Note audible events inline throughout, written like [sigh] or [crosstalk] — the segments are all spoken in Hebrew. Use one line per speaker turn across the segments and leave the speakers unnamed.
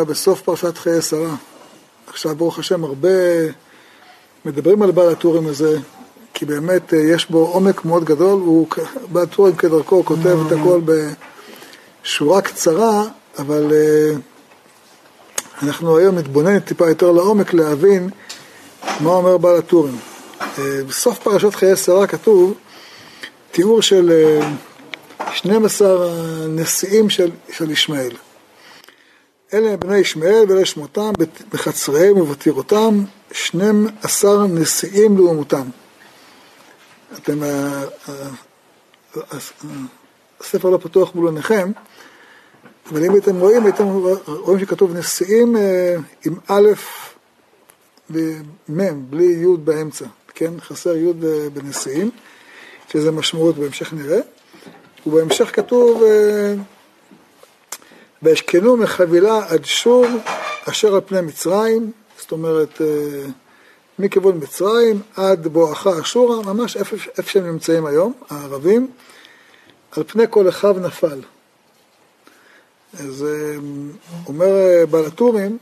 בסוף פרשת חיי שרה. עכשיו ברוך השם הרבה מדברים על בעל הטורים הזה, כי באמת אה, יש בו עומק מאוד גדול, הוא בעל הטורים כדרכו כותב את הכל בשורה קצרה, אבל אה, אנחנו היום נתבונן טיפה יותר לעומק להבין מה אומר בעל הטורים. אה, בסוף פרשת חיי שרה כתוב תיאור של 12 הנשיאים של, של ישמעאל. אלה הם בני ישמעאל ואלה שמותם בחצריהם ובטירותם, 12 נשיאים לעומתם. אתם, אה, אה, אה, הספר לא פתוח מול עיניכם, אבל אם אתם רואים, אתם רואים שכתוב נשיאים עם א' ומ', בלי י' באמצע, כן? חסר י' בנשיאים, שזה משמעות בהמשך נראה. ובהמשך כתוב וישכנו מחבילה עד שור אשר על פני מצרים, זאת אומרת מכיוון מצרים עד בואכה אשורה, ממש איפה, איפה שהם נמצאים היום, הערבים, על פני כל אחיו נפל. אז אומר בעל הטורים,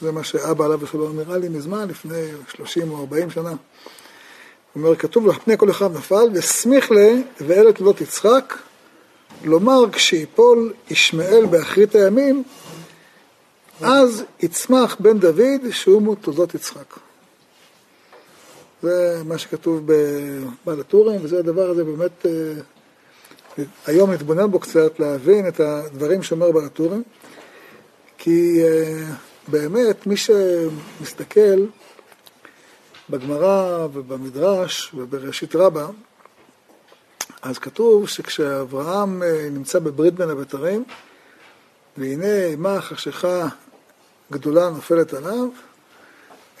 זה מה שאבא עליו ושלום נראה לי מזמן, לפני 30 או 40 שנה. הוא אומר, כתוב על פני כל אחיו נפל, וסמיך לה ואלה תולדות יצחק, לומר כשיפול ישמעאל באחרית הימים, אז יצמח בן דוד שהוא תולדות יצחק. זה מה שכתוב בבעל הטורים, וזה הדבר הזה באמת, אה, היום נתבונן בו קצת, להבין את הדברים שאומר בעל הטורים, כי אה, באמת מי שמסתכל בגמרא ובמדרש ובראשית רבה, אז כתוב שכשאברהם אה, נמצא בברית בין הבתרים, והנה מה חשיכה גדולה נופלת עליו,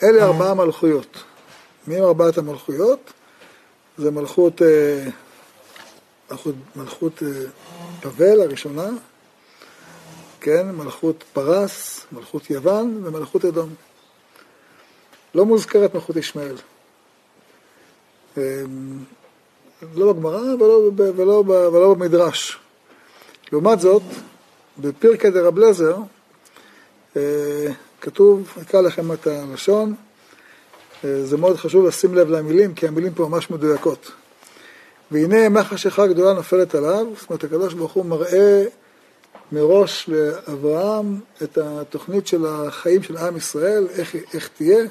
אלה ארבעה מלכויות. מי הם ארבעת המלכויות? זה מלכות, אה, מלכות, מלכות אה, בבל הראשונה, כן, מלכות פרס, מלכות יוון ומלכות אדום. לא מוזכרת מלכות ישמעאל. לא בגמרא ולא, ולא, ולא במדרש. לעומת זאת, בפרקי דרב לזר אה, כתוב, אקרא לכם את הלשון, אה, זה מאוד חשוב לשים לב למילים, כי המילים פה ממש מדויקות. והנה מה חשיכה גדולה נופלת עליו, זאת אומרת הקדוש ברוך הוא מראה מראש לאברהם את התוכנית של החיים של עם ישראל, איך, איך תהיה.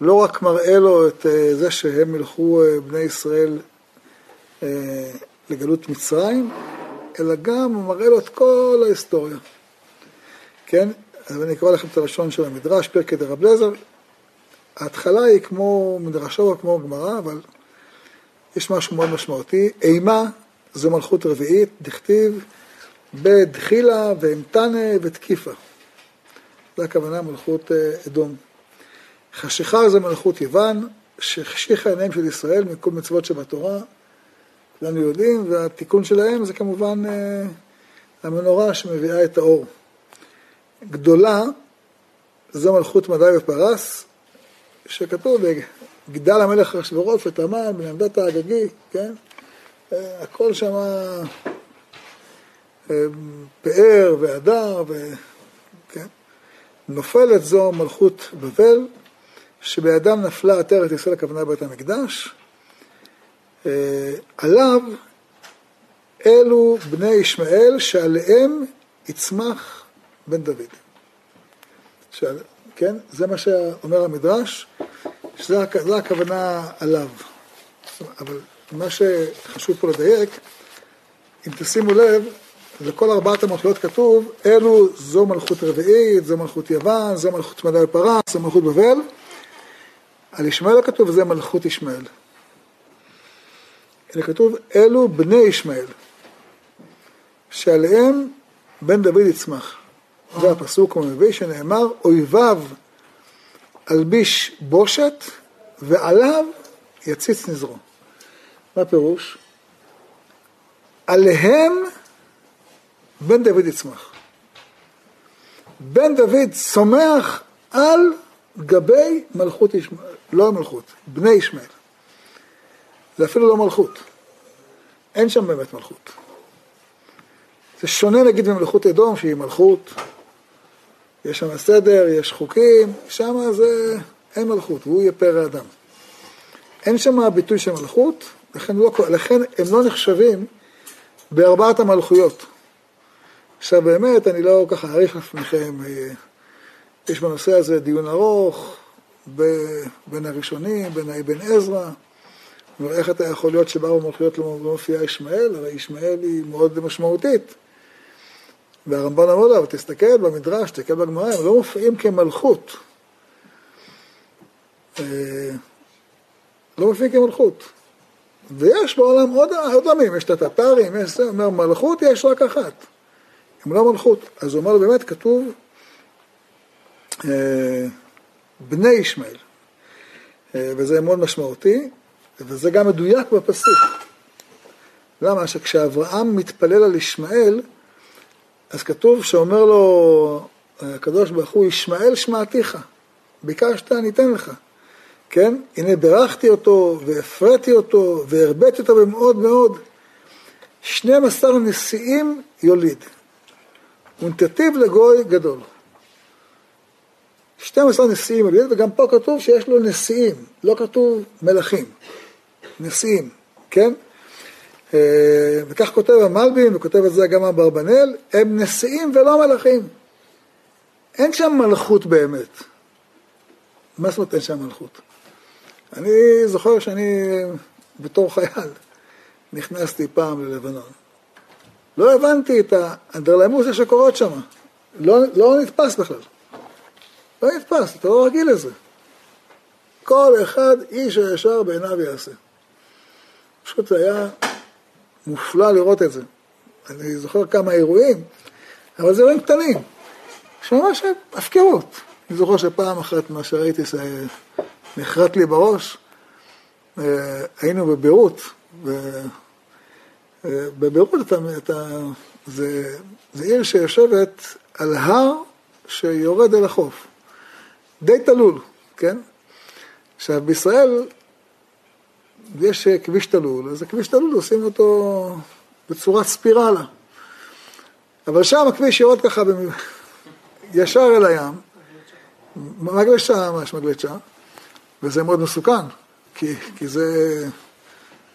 לא רק מראה לו את אה, זה שהם ילכו בני ישראל לגלות מצרים, אלא גם הוא מראה לו את כל ההיסטוריה. כן? אז אני אקרא לכם את הלשון של המדרש, פרקי דרב לזר. ההתחלה היא כמו מדרשו כמו גמרא, אבל יש משהו מאוד משמעותי. אימה זו מלכות רביעית, דכתיב בדחילה ואמתנה ותקיפה. זו הכוונה מלכות אה, אדום. חשיכה זו מלכות יוון, שהחשיכה עיניהם של ישראל מכל מצוות שבתורה, כולנו יודעים, והתיקון שלהם זה כמובן אה, המנורה שמביאה את האור. גדולה זו מלכות מדי ופרס, שכתוב, גדל המלך אחשוורוש ותמן בנעמדת האגגי, כן? אה, הכל שם אה, פאר והדר, ו... כן? נופלת זו מלכות בבל, שבידם נפלה עטרת ישראל, הכוונה בית המקדש, עליו אלו בני ישמעאל שעליהם יצמח בן דוד. שעל, כן? זה מה שאומר המדרש, שזו הכוונה עליו. אבל מה שחשוב פה לדייק, אם תשימו לב, לכל ארבעת המלכויות כתוב, אלו זו מלכות רביעית, זו מלכות יוון, זו מלכות מדי פרס, זו מלכות בבל. על ישמעאל הכתוב, זה מלכות ישמעאל. אלא כתוב אלו בני ישמעאל, שעליהם בן דוד יצמח. זה הפסוק המביא שנאמר, אויביו אלביש בושת ועליו יציץ נזרו. מה הפירוש? עליהם בן דוד יצמח. בן דוד צומח על גבי מלכות ישמעאל, לא מלכות, בני ישמעאל. זה אפילו לא מלכות. אין שם באמת מלכות. זה שונה נגיד ממלכות אדום שהיא מלכות, יש שם סדר, יש חוקים, שם זה אין מלכות, והוא יהיה פרא אדם. אין שם ביטוי של מלכות, לכן, לא, לכן הם לא נחשבים בארבעת המלכויות. עכשיו באמת, אני לא ככה אעריך לפניכם, אה, יש בנושא הזה דיון ארוך בין הראשונים, בין אבן עזרא, ואיך אתה יכול להיות שבארבע מלכויות לא מופיעה ישמעאל, הרי ישמעאל היא מאוד משמעותית. והרמב"ן אמר לו, תסתכל במדרש, תסתכל בגמרא, הם לא מופיעים כמלכות. אה, לא מופיעים כמלכות. ויש בעולם עוד, עמים, יש את הטטרים, יש אומר מלכות יש רק אחת. הם לא מלכות. אז הוא אומר לו, באמת כתוב אה, בני ישמעאל. אה, וזה מאוד משמעותי, וזה גם מדויק בפסוק. למה? שכשאברהם מתפלל על ישמעאל, אז כתוב שאומר לו הקדוש ברוך הוא, ישמעאל שמעתיך, ביקשת אני אתן לך. כן? הנה ברכתי אותו והפרעתי אותו והרביתי אותו במאוד מאוד. 12 נשיאים יוליד. ונתתיו לגוי גדול. 12 נשיאים יוליד, וגם פה כתוב שיש לו נשיאים, לא כתוב מלכים. נשיאים, כן? אה, וכך כותב המלבין, וכותב את זה גם אברבנאל, הם נשיאים ולא מלכים. אין שם מלכות באמת. מה זאת אומרת אין שם מלכות? אני זוכר שאני בתור חייל נכנסתי פעם ללבנון. לא הבנתי את האנדרלמוסיה שקורות שם. לא, לא נתפס בכלל. לא נתפס, אתה לא רגיל לזה. כל אחד איש הישר בעיניו יעשה. פשוט זה היה מופלא לראות את זה. אני זוכר כמה אירועים, אבל זה אירועים קטנים, שממש הפקרות. אני זוכר שפעם אחת מה שראיתי נחרט לי בראש, אה, היינו בביירות, ובביירות אתה, אתה, זה, זה עיר שיושבת על הר שיורד אל החוף, די תלול, כן? עכשיו בישראל יש כביש תלול, אז הכביש תלול עושים אותו בצורת ספירלה. אבל שם הכביש יורד ככה [laughs] ישר אל הים, מגלשה, ממש מגלשה, וזה מאוד מסוכן, כי, כי זה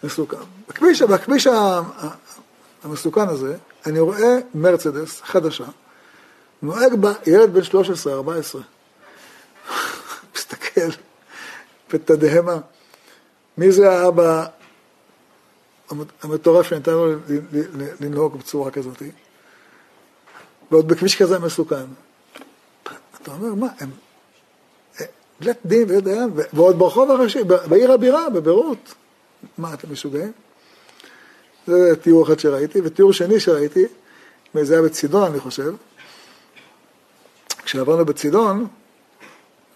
מסוכן. בכביש, בכביש המסוכן הזה, אני רואה מרצדס חדשה, נוהג בה ילד בן 13-14, [laughs] מסתכל בתדהמה. מי זה האבא המטורף שנתן לו לנהוג בצורה כזאת? ועוד בכביש כזה מסוכן. אתה אומר, מה, הם... בלית דין ובלית דיין, ועוד ברחוב הראשי, בעיר הבירה, בביירות. מה, אתם משוגעים? זה תיאור אחד שראיתי, ותיאור שני שראיתי, וזה היה בצידון, אני חושב. כשעברנו בצידון,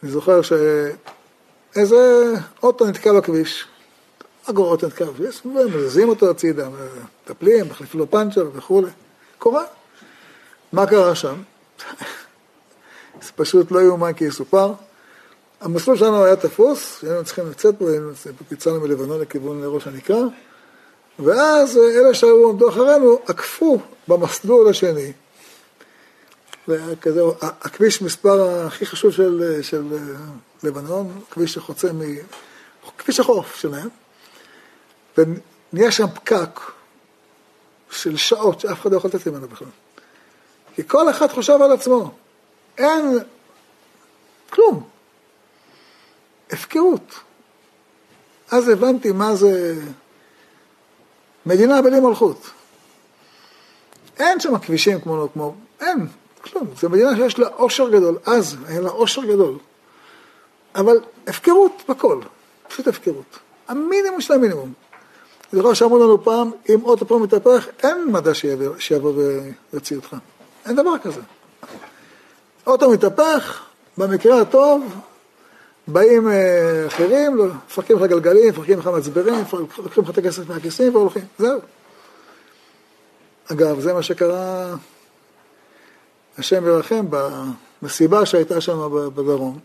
אני זוכר שאיזה אוטו נתקע בכביש. מה קורה אוטו נתקע בכביש? מזזים אותו הצידה, מטפלים, מחליפים לו פאנצ'ר וכולי. קורה. מה קרה שם? [laughs] זה פשוט לא יאומן כי יסופר. המסלול שלנו היה תפוס, היינו צריכים לצאת פה, קיצרנו מלבנון לכיוון ראש הנקרה, ואז אלה שהיו עמדו אחרינו עקפו במסלול השני. וכזה, הכביש מספר הכי חשוב של, של לבנון, כביש שחוצה מ... כביש החוף שלהם, ונהיה שם פקק של שעות שאף אחד לא יכול לתת ממנו בכלל. כי כל אחד חושב על עצמו. אין כלום. הפקרות. אז הבנתי מה זה מדינה בלי מלכות. אין שם כבישים כמו, כמו, אין, כלום. זו מדינה שיש לה עושר גדול, אז היה לה עושר גדול. אבל הפקרות בכל, פשוט הפקרות. המינימום של המינימום. אני זוכר שאמרו לנו פעם, אם אוטו פה מתהפך, אין מדע שיבוא ויוציא אותך. אין דבר כזה. אוטו מתהפך, במקרה הטוב, באים אה, אחרים, לא, מפרקים לך גלגלים, מפרקים לך מצברים, לוקחים לך את הכסף מהכיסים והולכים, זהו. אגב, זה מה שקרה, השם ירחם, במסיבה שהייתה שם בדרום,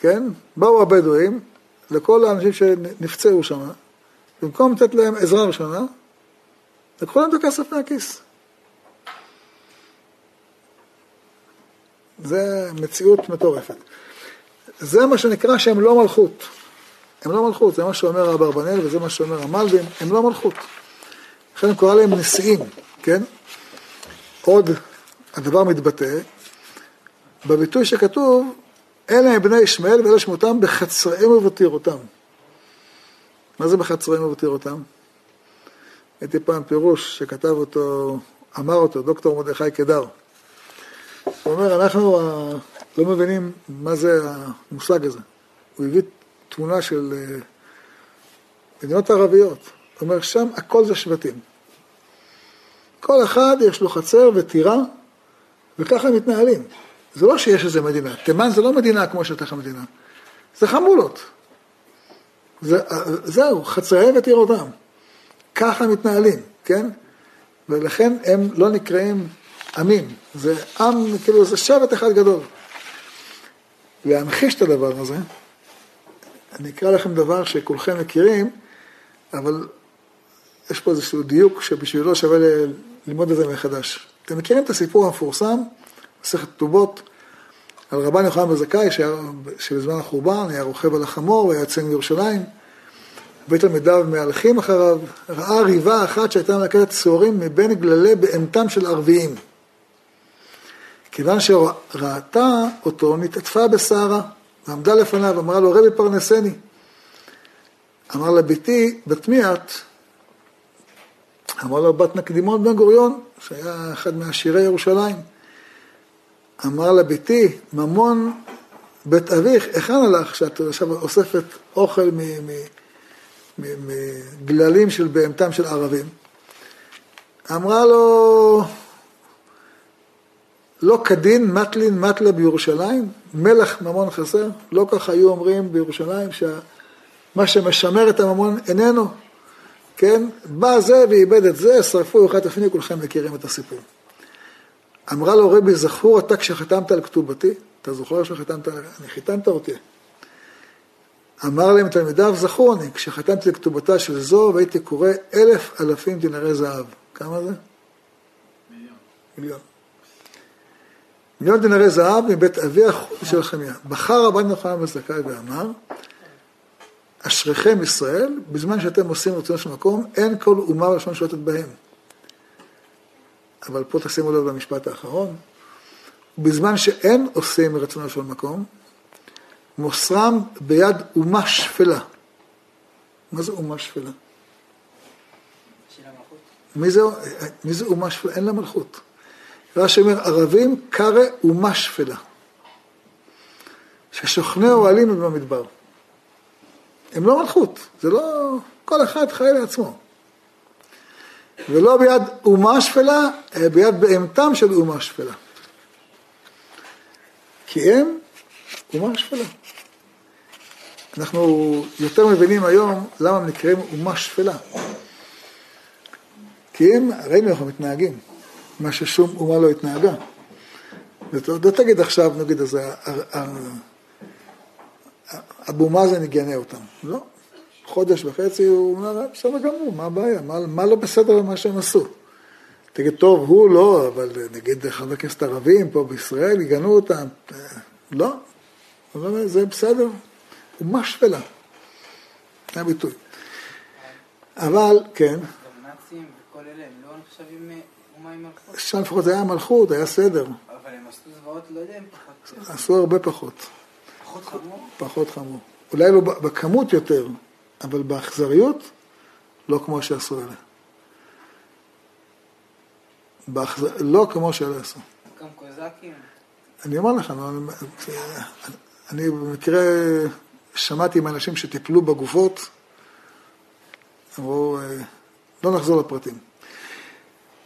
כן? באו הבדואים, לכל האנשים שנפצעו שם, במקום לתת להם עזרה ראשונה, לקחו להם את הכסף מהכיס. זה מציאות מטורפת. זה מה שנקרא שהם לא מלכות. הם לא מלכות, זה מה שאומר אברבנאל וזה מה שאומר המלבים, הם לא מלכות. לכן אני קורא להם נשיאים, כן? עוד הדבר מתבטא בביטוי שכתוב, אלה הם בני ישמעאל ואלה שמותם בחצריהם ובתירותם. מה זה בחצריהם ובתירותם? הייתי פעם פירוש שכתב אותו, אמר אותו, דוקטור מרדכי קדר. הוא אומר, אנחנו לא מבינים מה זה המושג הזה. הוא הביא תמונה של אה, מדינות ערביות. הוא אומר, שם הכל זה שבטים. כל אחד יש לו חצר וטירה, וככה הם מתנהלים. זה לא שיש איזה מדינה. תימן זה לא מדינה כמו שטח המדינה. זה חמולות. זה, זהו, חצריהם וטירותם. ככה מתנהלים, כן? ולכן הם לא נקראים עמים. זה עם, כאילו, זה שבט אחד גדול. להמחיש את הדבר הזה, אני אקרא לכם דבר שכולכם מכירים, אבל יש פה איזשהו דיוק שבשבילו שווה ללמוד את זה מחדש. אתם מכירים את הסיפור המפורסם, מסכת כתובות, על רבן יוחנן בזכאי, שבזמן החורבן היה רוכב על החמור והיה יוצא מירושלים. בית תלמידיו מהלכים אחריו, ראה ריבה אחת שהייתה מלכדת צהורים מבין גללי בהמתם של ערביים. כיוון שראתה אותו, נתעטפה בשערה, ועמדה לפניו, אמרה לו, רבי פרנסני. אמר לה, ביתי, בת מי את? אמר לו, בת נקדימון בן גוריון, שהיה אחד מעשירי ירושלים. אמר לה, ביתי, ממון בית אביך, היכן הלך שאת עכשיו אוספת אוכל מגללים של בהמתם של ערבים? אמרה לו, לא כדין מטלין מטלה בירושלים, מלך ממון חסר, לא כך היו אומרים בירושלים, שמה שמשמר את הממון איננו, כן? בא זה ואיבד את זה, שרפו אחד לפני, כולכם מכירים את הסיפור. אמרה לו רבי, זכור אתה כשחתמת על כתובתי? אתה זוכר שחתמת, אני חיתנת אותי. אמר להם תלמידיו, זכור אני, כשחתמתי לכתובתה של זו והייתי קורא אלף אלפים דינרי זהב. כמה זה? מיליון. מיליון. מיליון דינרי זהב מבית אבי החוץ של חמיה. בחר רבן יוחנן בזכאי ואמר, אשריכם ישראל, בזמן שאתם עושים רצונו של מקום, אין כל אומה ראשון שולטת בהם. אבל פה תשימו לב למשפט האחרון, בזמן שאין עושים מרצונו של מקום, מוסרם ביד אומה שפלה. מה זה אומה שפלה? מי זה, מי זה אומה שפלה? אין לה מלכות. רש"י אומר, ערבים קרא אומה שפלה. ששוכני אוהלים במדבר. הם לא מלכות, זה לא, כל אחד חי לעצמו. ולא ביד אומה שפלה, אלא ביד בהמתם של אומה שפלה. כי הם אומה שפלה. אנחנו יותר מבינים היום למה הם נקראים אומה שפלה. כי הם, ראינו איך הם מתנהגים. מה ששום אומה לא התנהגה. לא תגיד עכשיו, נגיד, אז אבו מאזן יגנה אותם. לא. חודש וחצי הוא אומר, בסדר גמור, מה הבעיה? מה, מה לא בסדר במה שהם עשו? תגיד, טוב, הוא לא, אבל נגיד חברי כנסת ערבים פה בישראל יגנו אותם. לא. זה בסדר. אומה שפלה. זה הביטוי. אבל, כן.
נאצים וכל אלה, הם לא נחשבים...
שם לפחות זה היה מלכות, היה סדר.
אבל הם עשו זוועות, לא יודע אם
פחות. עשו הרבה פחות.
פחות חמור?
פחות חמור. אולי לא בכמות יותר, אבל באכזריות, לא כמו שעשו אלה. באכז... לא כמו שאלה עשו.
גם קוזקים?
אני אומר לך, אני במקרה שמעתי מאנשים שטיפלו בגופות, אמרו, אה, לא נחזור לפרטים.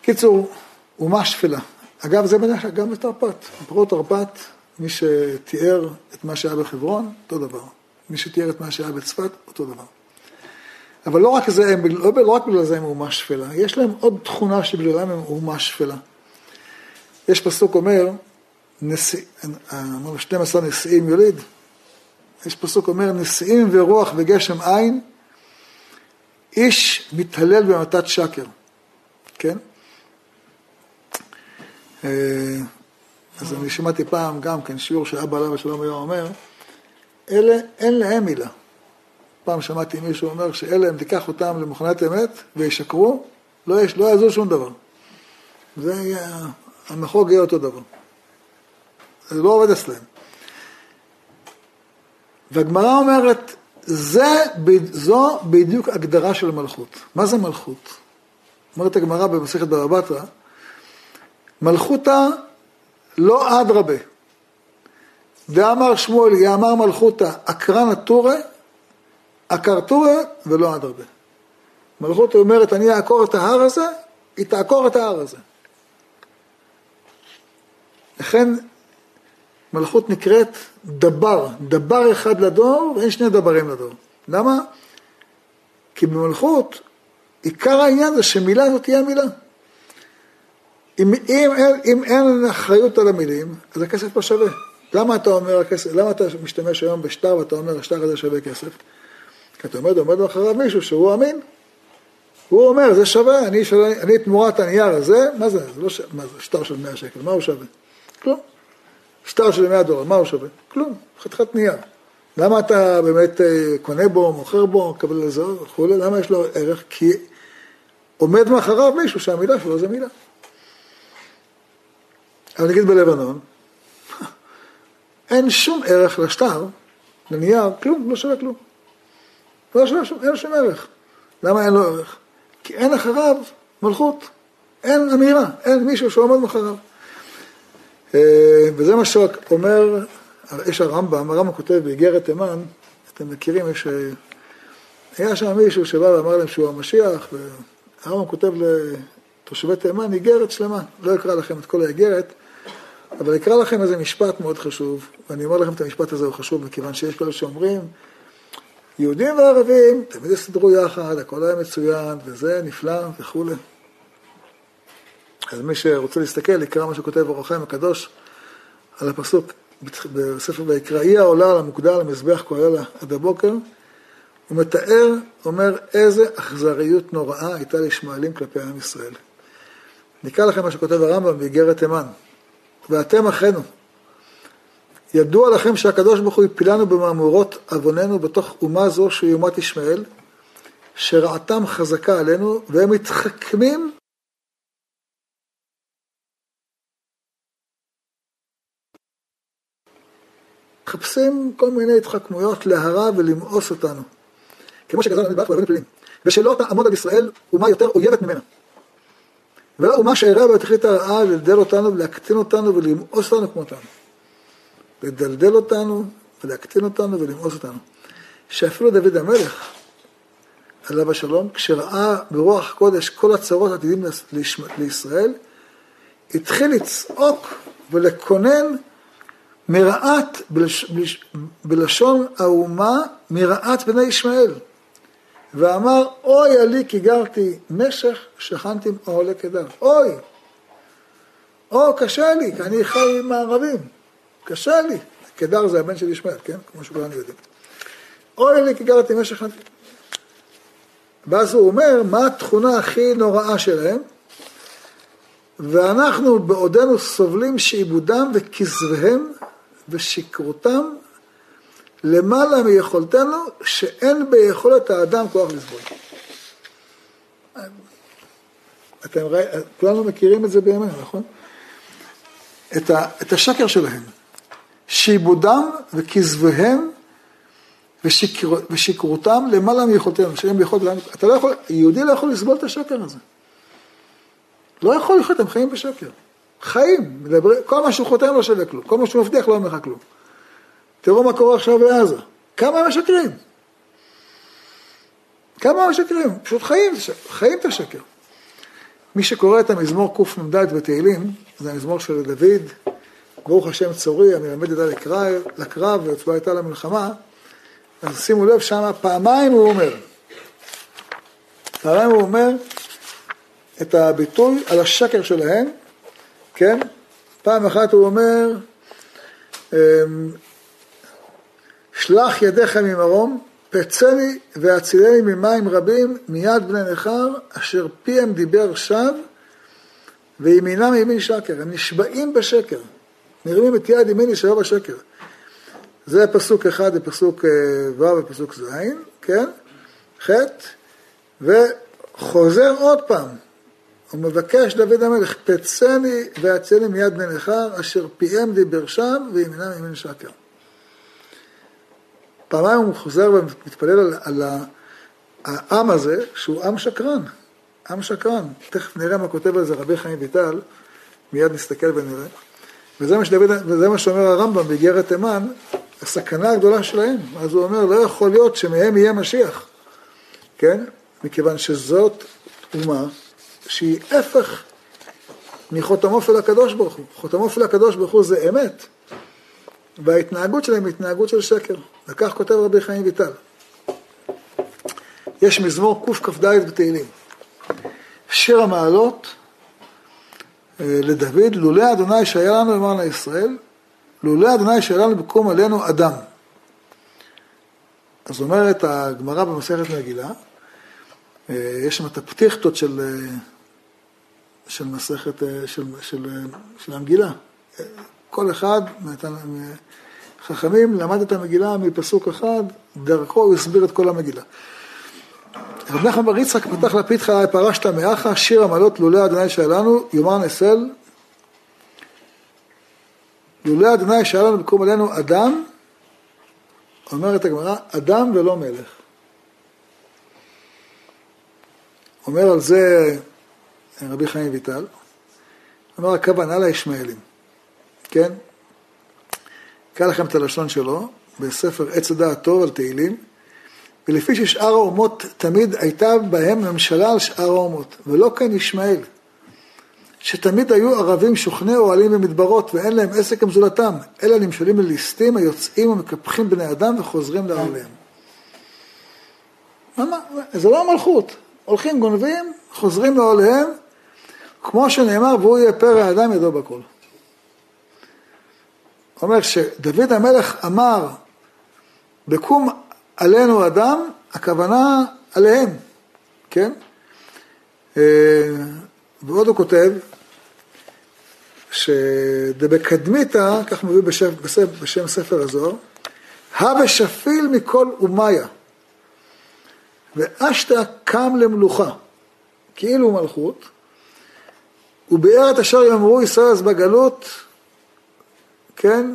קיצור, אומה שפלה. אגב, זה בדרך כלל גם בתרפ"ט. בפרעות תרפ"ט, מי שתיאר את מה שהיה בחברון, אותו דבר. מי שתיאר את מה שהיה בצפת, אותו דבר. אבל לא רק, זה, לא, לא רק בגלל זה הם אומה שפלה, יש להם עוד תכונה שבגללם הם אומה שפלה. יש פסוק אומר, אמרנו 12 נשיאים יוליד, יש פסוק אומר, נשיאים ורוח וגשם אין, איש מתהלל במתת שקר, כן? אה, אז אני שמעתי פעם גם כן שיעור שאבא עליו השלום היה אומר, אלה אין להם מילה. פעם שמעתי מישהו אומר שאלה, אם תיקח אותם למכונת אמת וישקרו, לא, יש, לא יעזור שום דבר. זה יהיה, המחוג יהיה אותו דבר. זה לא עובד אצלם. והגמרא אומרת, זה, זו בדיוק הגדרה של מלכות. מה זה מלכות? אומרת הגמרא במסכת בבא בתרא, מלכותא לא אדרבה. ואמר שמואל, יאמר מלכותא, אקרא טורי, טורי ולא אדרבה. מלכות אומרת, אני אעקור את ההר הזה, היא תעקור את ההר הזה. לכן מלכות נקראת דבר, דבר אחד לדור ואין שני דברים לדור. למה? כי במלכות עיקר העניין זה שמילה זאת תהיה מילה. אם, אם, אם, אם אין אחריות על המילים, אז הכסף לא שווה. למה אתה אומר למה אתה משתמש היום בשטר ואתה אומר השטר הזה שווה כסף? כי אתה אומר, עומד אחריו מישהו שהוא אמין. הוא אומר, זה שווה, אני, שווה, אני תמורת הנייר הזה, מה זה? זה לא ש... מה זה, שטר של 100 שקל, מה הוא שווה? כלום. שטר של 100 דולר, מה הוא שווה? כלום, חתיכת נייר. למה אתה באמת אה, קונה בו, מוכר בו, מקבל על זה וכולי? למה יש לו ערך? כי עומד מאחריו מישהו שהמילה שלו זה מילה. אבל נגיד בלבנון, [laughs] אין שום ערך לשטר, לנייר, כלום, לא שווה כלום. לא שווה אין לו שום ערך. למה אין לו ערך? כי אין אחריו מלכות, אין אמירה, אין מישהו שעומד מאחריו. אה, וזה מה שאומר, יש הרמב"ם, הרמב"ם כותב באיגרת תימן, אתם מכירים, יש, אה, היה שם מישהו שבא ואמר להם שהוא המשיח, והרמב"ם כותב לתושבי תימן איגרת שלמה, לא אקרא לכם את כל האיגרת, אבל אקרא לכם איזה משפט מאוד חשוב, ואני אומר לכם את המשפט הזה הוא חשוב, מכיוון שיש כאלה שאומרים, יהודים וערבים תמיד יסתדרו יחד, הכל היה מצוין, וזה נפלא וכולי. אז מי שרוצה להסתכל, יקרא מה שכותב אור החיים הקדוש על הפסוק בספר ויקרא, היא העולה על המוקדה על המזבח כולל עד הבוקר, הוא מתאר, אומר, איזה אכזריות נוראה הייתה לישמעאלים כלפי עם ישראל. נקרא לכם מה שכותב הרמב"ם באיגרת תימן. ואתם אחינו. ידוע לכם שהקדוש ברוך הוא הפילנו במהמורות עווננו בתוך אומה זו שהיא אומת ישמעאל, שרעתם חזקה עלינו, והם מתחכמים מחפשים כל מיני התחכמויות להרע ולמאוס אותנו. כמו שגזרנו נדבך בערבים פלילים. ושלא תעמוד על ישראל אומה יותר אויבת ממנה. ולא אומה שאירעה בתכלית הרעה לדלדל אותנו ולהקטין אותנו ולמאוס אותנו כמותנו. לדלדל אותנו ולהקטין אותנו ולמאוס אותנו. שאפילו דוד המלך, עליו השלום, כשראה ברוח קודש כל הצרות עתידים לישראל, התחיל לצעוק ולקונן מרעת, בלש, בלש, בלשון האומה, מרעת בני ישמעאל. ואמר, אוי עלי כי גרתי משך, שכנתי אוהלי קדר. אוי! או, קשה לי, כי אני חי עם הערבים. קשה לי. קדר זה הבן של ישמעאל, כן? כמו שכולנו יודעים. אוי לי כי גרתי משך... ואז הוא אומר, מה התכונה הכי נוראה שלהם? ואנחנו בעודנו סובלים שעיבודם וכזביהם ושכרותם למעלה מיכולתנו, שאין ביכולת האדם כוח לסבול. אתם ראי, כולנו מכירים את זה בימינו, נכון? את, ה, את השקר שלהם. שעיבודם וכזביהם ושקר, ושקרותם למעלה מיכולתנו, שאין ביכולת, אתה לא יכול, יהודי לא יכול לסבול את השקר הזה. לא יכול לחיות, הם חיים בשקר. חיים, מדבר, כל מה שהוא חותם לא שווה כלום, כל מה שהוא מבטיח לא אומר לך כלום. תראו מה קורה עכשיו בעזה, כמה הם משקרים. כמה הם משקרים, פשוט חיים, חיים את השקר. מי שקורא את המזמור קנ"ד בתהילים, זה המזמור של דוד, ברוך השם צורי, אני מלמד ידה לקרב, לקרב ויוצבה הייתה למלחמה, אז שימו לב שמה, פעמיים הוא אומר, פעמיים הוא אומר את הביטוי על השקר שלהם, כן? פעם אחת הוא אומר, אמ, שלח ידיך ממרום, פצני והצילני ממים רבים מיד בני נכר, אשר פיהם דיבר שווא, וימינם ימין שקר. הם נשבעים בשקר. מרימים את יד ימין ישרה בשקר. זה פסוק אחד בפסוק אה, ו' ופסוק ז', כן? ח', וחוזר עוד פעם, הוא מבקש דוד המלך, פצני והצני מיד בן אשר פיהם דיבר שם וימינם ימין שקר. פעמיים הוא חוזר ומתפלל על, על העם הזה, שהוא עם שקרן, עם שקרן. תכף נראה מה כותב על זה רבי חיים ויטל, מיד נסתכל ונראה. וזה מה, שדוד, וזה מה שאומר הרמב"ם באיגרת תימן, הסכנה הגדולה שלהם. אז הוא אומר, לא יכול להיות שמהם יהיה משיח, כן? מכיוון שזאת אומה שהיא הפך מחותמו של הקדוש ברוך הוא. חותמו של הקדוש ברוך הוא זה אמת, וההתנהגות שלהם היא התנהגות של שקר. וכך כותב רבי חיים ויטל. יש מזמור קכ"ד בתהילים. שיר המעלות לדוד, לולא אדוני שהיה לנו למען הישראל, לולא אדוני שהיה לנו בקום עלינו אדם. אז אומרת הגמרא במסכת מגילה, אה, יש שם את הפתיחתות של, אה, של מסכת, של, של, של המגילה. כל אחד, חכמים למד את המגילה מפסוק אחד, דרכו הוא הסביר את כל המגילה. רב נחמן בר יצחק פתח לפיתך פרשת מאחה, שיר המעלות לולא אדוני שאלנו, יאמר נסל. לולא אדוני שאלנו בקום עלינו אדם, אומרת הגמרא, אדם ולא מלך. אומר על זה רבי חיים ויטל, אומר הכוונה לישמעאלים, כן? אקרא לכם את הלשון שלו, בספר עץ הדעת טוב על תהילים. ולפי ששאר האומות תמיד הייתה בהם ממשלה על שאר האומות, ולא כאן ישמעאל, שתמיד היו ערבים שוכני אוהלים במדברות ואין להם עסק עם זולתם, אלא נמשלים לליסטים היוצאים ומקפחים בני אדם וחוזרים לאוהליהם. מה, זה לא המלכות, הולכים גונבים, חוזרים לאוהליהם, כמו שנאמר, והוא יהיה פרא האדם ידו בכל. אומר שדוד המלך אמר, בקום עלינו אדם, הכוונה עליהם, כן? אה, ועוד הוא כותב, שדבקדמיתא, כך מביא בשם, בשם, בשם ספר הזוהר, הווה שפיל מכל אומיה, ואשתא קם למלוכה, כאילו מלכות, וביאר את אשר יאמרו ישראל אז בגלות, כן,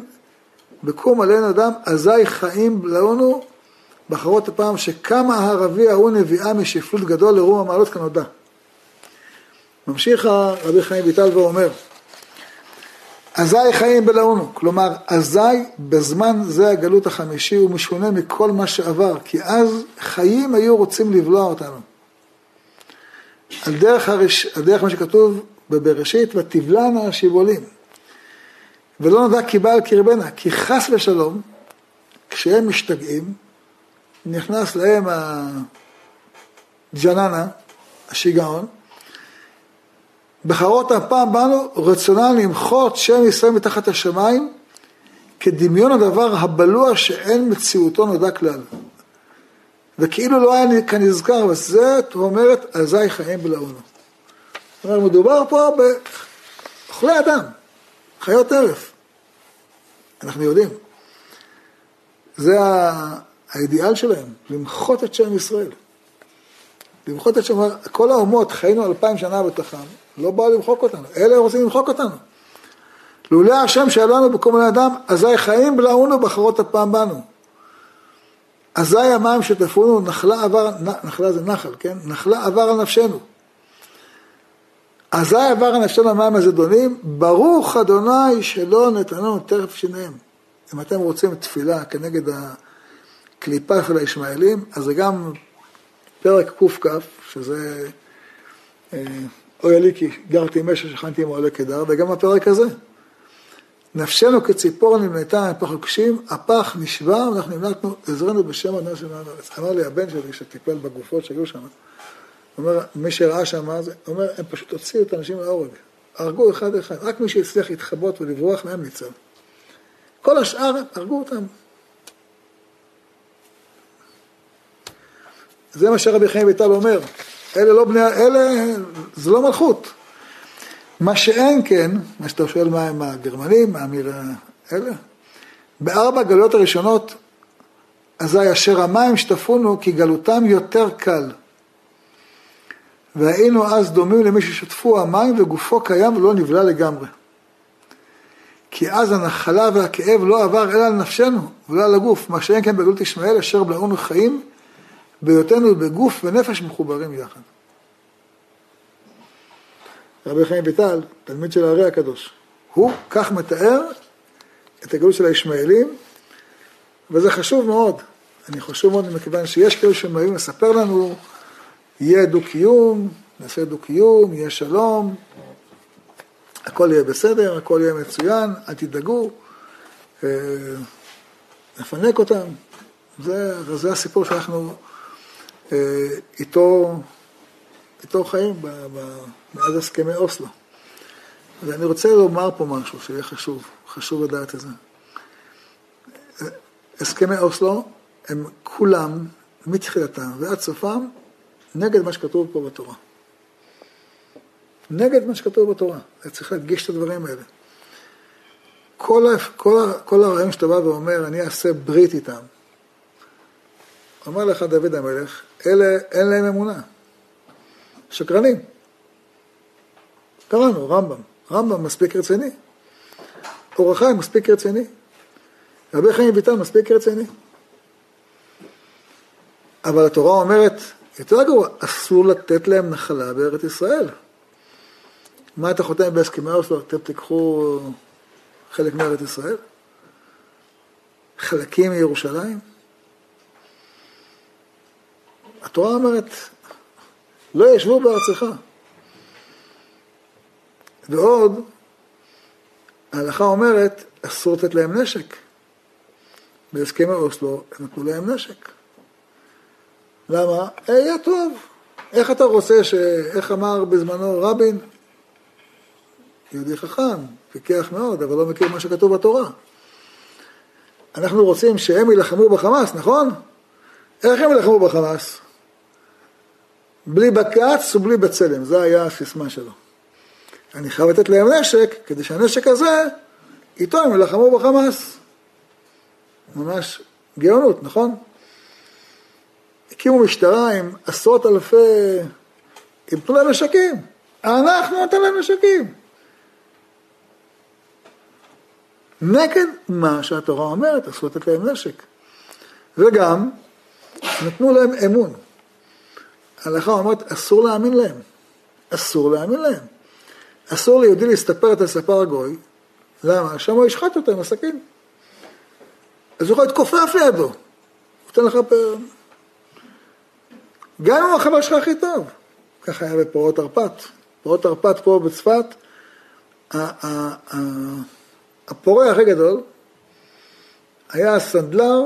בקום עלינו אדם, אזי חיים לנו בחרות הפעם שכמה הערבי ההוא נביאה משפלות גדול לרום המעלות כנודע. ממשיך רבי חיים ויטל ואומר, אזי חיים בלעונו, כלומר אזי בזמן זה הגלות החמישי הוא משונה מכל מה שעבר, כי אז חיים היו רוצים לבלוע אותנו. על דרך, הרש... על דרך מה שכתוב בבראשית, ותבלענה השיבולים. ולא נודע כי בא על קרבנה, כי חס ושלום, כשהם משתגעים, נכנס להם הג'ננה, השיגעון, בחרות הפעם באנו רצונן למחות שם ישראל מתחת השמיים כדמיון הדבר הבלוע שאין מציאותו נודע כלל. וכאילו לא היה כנזכר, וזה אומרת אזי חיים בלעונו. אומרת, מדובר פה באוכלי אדם, חיות טרף. אנחנו יודעים. זה האידיאל שלהם, למחות את שם ישראל. למחות את שם, כל האומות, חיינו אלפיים שנה בתוכם, לא באו למחוק אותנו, אלה רוצים למחוק אותנו. לולא השם שאלנו בכל מיני אדם, אזי חיים בלעונו בחרות הפעם בנו. אזי המים שטפונו, נחלה עבר, נחלה זה נחל, כן? נחלה עבר על נפשנו. אזי עבר על נפשנו המים הזדונים, ברוך אדוני שלא נתנו טרף שיניהם. אם אתם רוצים תפילה כנגד ה... קליפה של הישמעאלים, אז זה גם פרק קכ, שזה אה, אוי לי כי גרתי אשה, שכנתי עם אוהלי קדר, וגם הפרק הזה. נפשנו כציפור נמנתה מפח הקשים, הפח נשבר, ואנחנו נמלטנו, עזרנו בשם אדוני של הארץ. אמר לי הבן שלי שטיפל בגופות שהיו שם, אומר, מי שראה שם מה זה, אומר, הם פשוט הוציאו את האנשים להורג. הרגו אחד אחד, רק מי שהצליח להתחבות ולברוח מהם ניצל. כל השאר, הרגו אותם. זה מה שרבי חיים ויטל אומר. אלה לא בני, אלה, זה לא מלכות. מה שאין כן, מה שאתה שואל מה הם הגרמנים, מה אמיר האלה, בארבע גלויות הראשונות, אזי אשר המים שטפונו כי גלותם יותר קל. והיינו אז דומים למי ששטפו המים וגופו קיים ולא נבלע לגמרי. כי אז הנחלה והכאב לא עבר אלא על נפשנו ולא על הגוף, מה שאין כן בגלות ישמעאל אשר בלעונו חיים, בהיותנו בגוף ונפש מחוברים יחד. רבי חיים ויטל, תלמיד של הארי הקדוש, הוא כך מתאר את הגלות של הישמעאלים, וזה חשוב מאוד. אני חשוב מאוד מכיוון שיש כאלה שמאיימים לספר לנו, יהיה דו-קיום, נעשה דו-קיום, יהיה שלום, הכל יהיה בסדר, הכל יהיה מצוין, אל תדאגו, אה, נפנק אותם. זה, זה הסיפור שאנחנו איתו, איתו חיים ב, ב, מאז הסכמי אוסלו. ואני רוצה לומר פה משהו שיהיה חשוב, חשוב לדעת את זה. הסכמי אוסלו הם כולם, מתחילתם ועד סופם, נגד מה שכתוב פה בתורה. נגד מה שכתוב בתורה. צריך להדגיש את הדברים האלה. כל, כל, כל הרעיון שאתה בא ואומר, אני אעשה ברית איתם. אומר לך דוד המלך, אלה, אין להם אמונה. שקרנים. קראנו, רמב"ם. רמב"ם מספיק רציני. אור החיים מספיק רציני. רבי חיים ויטל מספיק רציני. אבל התורה אומרת, יותר גרוע, אסור לתת להם נחלה בארץ ישראל. מה אתה חותם בהסכמי אוסלו? אתם תיקחו חלק מארץ ישראל? חלקים מירושלים? התורה אומרת, לא ישבו בארצך. ועוד, ההלכה אומרת, אסור לתת להם נשק. בהסכמי אוסלו הם נתנו להם נשק. למה? יהיה טוב. איך אתה רוצה ש... איך אמר בזמנו רבין? יהודי חכם, פיקח מאוד, אבל לא מכיר מה שכתוב בתורה. אנחנו רוצים שהם יילחמו בחמאס, נכון? איך הם יילחמו בחמאס? בלי בקץ ובלי בצלם, זו היה הסיסמה שלו. אני חייב לתת להם נשק, כדי שהנשק הזה, איתו הם יילחמו בחמאס. ממש גאונות, נכון? הקימו משטרה עם עשרות אלפי, עם תנו להם נשקים. אנחנו נותן להם נשקים. נגד מה שהתורה אומרת, אסור לתת להם נשק. וגם, נתנו להם אמון. ההלכה אומרת, אסור להאמין להם. אסור להאמין להם. אסור ליהודי להסתפר את הספר הגוי. למה? שם הוא ישחט אותו עם הסכין. אז הוא יכול להתכופף לידו. הוא נותן לך פ... גם אם החבר שלך הכי טוב. ככה היה בפרעות תרפ"ט. פרעות תרפ"ט פה בצפת, הפורע הכי גדול היה הסנדלר,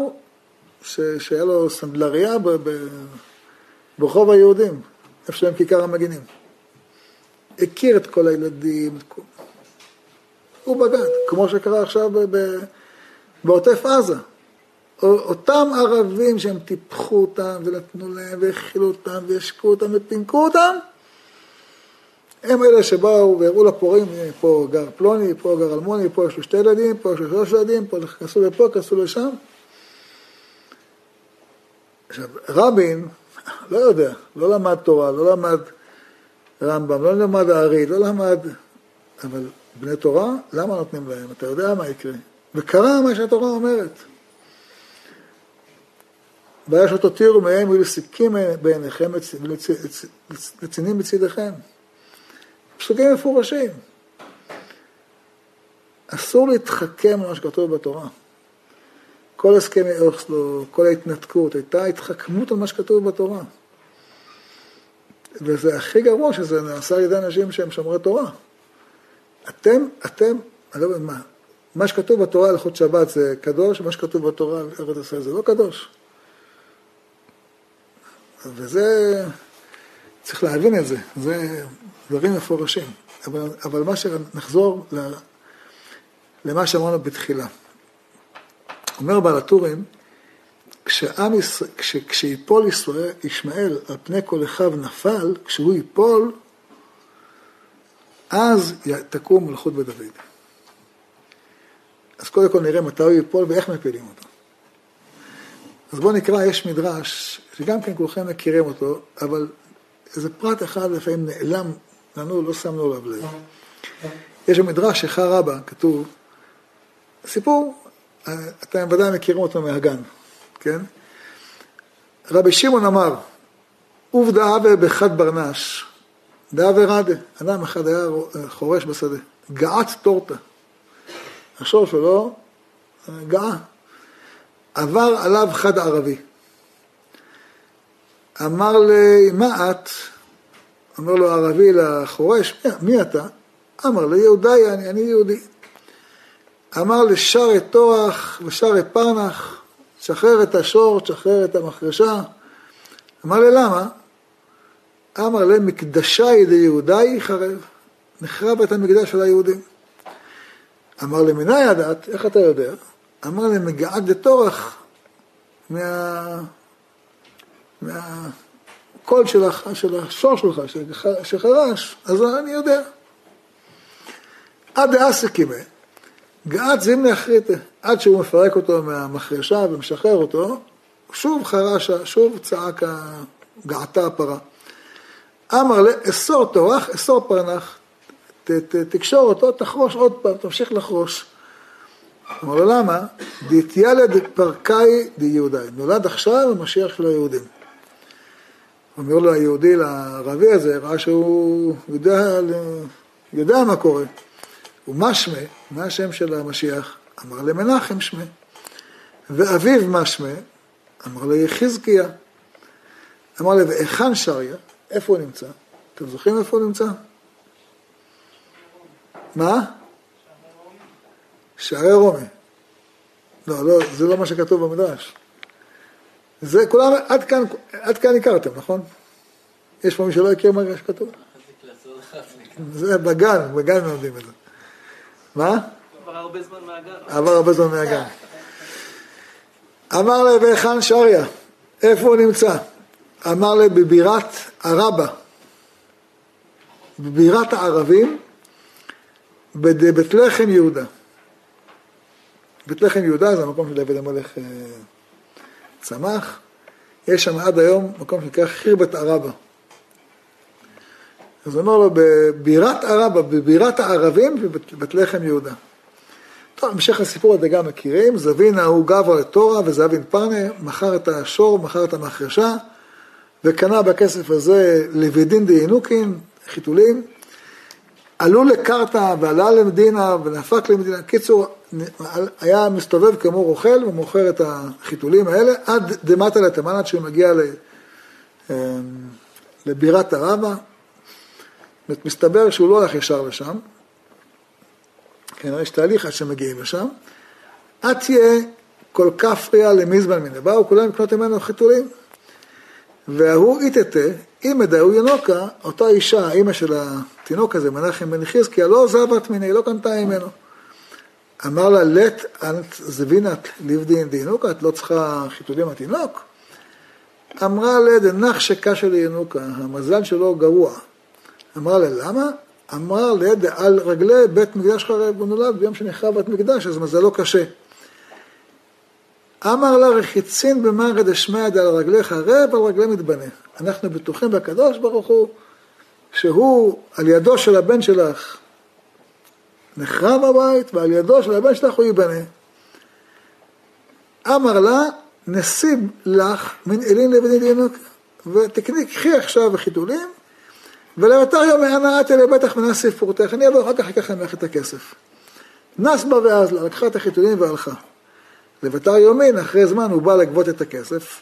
שהיה לו סנדלריה ברחוב היהודים, איפה שהם כיכר המגינים. הכיר את כל הילדים, הוא בגד, כמו שקרה עכשיו בעוטף עזה. אותם ערבים שהם טיפחו אותם ונתנו להם והאכילו אותם והשקו אותם ופינקו אותם, הם אלה שבאו והראו לפורעים, פה גר פלוני, פה גר אלמוני, פה יש לו שתי ילדים, פה יש לו שלוש ילדים, פה כנסו לפה, כנסו לשם. עכשיו, רבין, לא יודע, לא למד תורה, לא למד רמב"ם, לא למד הארי, לא למד, אבל בני תורה, למה נותנים להם? אתה יודע מה יקרה. וקרה מה שהתורה אומרת. בעיה שתותירו מהם ויהיו לסיקים בעיניכם ולצינים בצדיכם. פסוקים מפורשים. אסור להתחכם על מה שכתוב בתורה. כל הסכמי אוסלו, כל ההתנתקות, הייתה התחכמות על מה שכתוב בתורה. וזה הכי גרוע שזה נעשה על ידי אנשים שהם שומרי תורה. אתם, אתם, אני לא יודע מה, מה שכתוב בתורה על חוד שבת זה קדוש, מה שכתוב בתורה על ארץ ישראל זה לא קדוש. וזה, צריך להבין את זה, זה דברים מפורשים. אבל, אבל מה שנחזור למה שאמרנו בתחילה. אומר בעל הטורים, כשעם כש, כשיפול ישראל, ישמעאל על פני כל אחיו נפל, כשהוא ייפול, אז תקום מלכות בדוד. אז קודם כל נראה מתי הוא ייפול ואיך מפילים אותו. אז בואו נקרא, יש מדרש, שגם כן כולכם מכירים אותו, אבל איזה פרט אחד לפעמים נעלם לנו, לא שמנו עליו לב. יש במדרש שחר רבא, כתוב, סיפור, אתם ודאי מכירים אותו מהגן, כן? רבי שמעון אמר, עובדא אבה בחד ברנש, דאבה רדה, אדם אחד היה חורש בשדה, געת טורטה, השור שלו גאה, עבר עליו חד ערבי, אמר לי, מה את? אומר לו הערבי לחורש, מי, מי אתה? אמר לי, יהודאי, אני, אני יהודי. אמר לשרי תורח ושרי פרנח, תשחרר את השור, תשחרר את המחרשה. אמר לי, למה? אמר להם, מקדשה ידי יהודאי חרב, נחרב את המקדש של היהודים. אמר לי, מנה ידעת, איך אתה יודע? אמר לי, מגעד דתורח מה... מהקול של, של השור שלך, שחרש, אז אני יודע. עד דאסקימה, געד זימנה אחריתה, עד שהוא מפרק אותו מהמחרשה ומשחרר אותו, שוב חרשה, שוב צעק געתה הפרה. אמר לה, אסור תורח, אסור פרנח, ת, ת, תקשור אותו, תחרוש עוד פעם, תמשיך לחרוש. אמר לו, למה? דתיילד פרקאי דיהודאי, נולד עכשיו המשיח של היהודים. אומר לו היהודי לערבי הזה, ראה שהוא יודע, יודע מה קורה. ומה שמה? מה השם של המשיח? אמר למנחם שמה. ואביו מה שמה? אמר לו יחזקיה. אמר לו, והיכן שריה? איפה הוא נמצא? אתם זוכרים איפה הוא נמצא? מה? שערי רומי. לא, לא, זה לא מה שכתוב במדרש. זה כולם, עד כאן, עד כאן הכרתם, נכון? יש פה מי שלא הכיר מה שכתוב? זה בגן, בגן לומדים את זה. מה?
עבר הרבה זמן מהגן.
עבר הרבה זמן מהגן. אמר לה, והיכן שריה? איפה הוא נמצא? אמר לה, בבירת ערבה, בבירת הערבים, בבית לחם יהודה. בית לחם יהודה זה המקום שדוד המלך אה, צמח. יש שם עד היום מקום שנקרא חירבת ערבה. אז אומר לו, בבירת ערבה, בבירת הערבים, בבית לחם יהודה. טוב, המשך הסיפור הזה גם מכירים, זבינה הוא גבר לתורה וזבין פרנה, מכר את השור, מכר את המחרשה, וקנה בכסף הזה לוידין דינוקין, חיתולים, עלו לקרתא ועלה למדינה ונהפק למדינה. קיצור, היה מסתובב כמו רוכל ומוכר את החיתולים האלה עד דמטה לתימן, עד שהוא מגיע אמ, לבירת הרבה. מסתבר שהוא לא הולך ישר לשם, כנראה יש תהליך עד שמגיעים לשם. עד תהיה כל כפריה למזמן מיני. באו כולם לקנות ממנו חיתולים. וההוא איתתה, אם דאו ינוקה, אותה אישה, אימא של התינוק הזה, מנחם בן חזקיה, לא זבת מיני, לא קנתה ממנו. אמר לה, לט אנט זבינת ליבדין דינוקה, את לא צריכה חיתולים מהתינוק? אמרה לה, דנח שקשה לינוקה, המזל שלו גרוע. אמרה לה, למה? אמרה לה, דעל רגלי בית מקדש חרב, הוא נולד ביום שנחרב בית מקדש, אז מזלו קשה. אמר לה רחיצין במרא דשמיא דעל רגלי חרב, על רגלי מתבנה. אנחנו בטוחים בקדוש ברוך הוא, שהוא על ידו של הבן שלך נחרב הבית, ועל ידו של הבן שלך הוא ייבנה. אמר לה, נסיב לך מן אלין דינוק, ותקני, קחי עכשיו חיתולים, ולאתר יום הנעת אלי בטח מנסיב פורתך, אני אבוא אחר כך אקח ממך את הכסף. נס בה ואז לה, לקחה את החיתולים והלכה. לבתר יומין, אחרי זמן הוא בא לגבות את הכסף.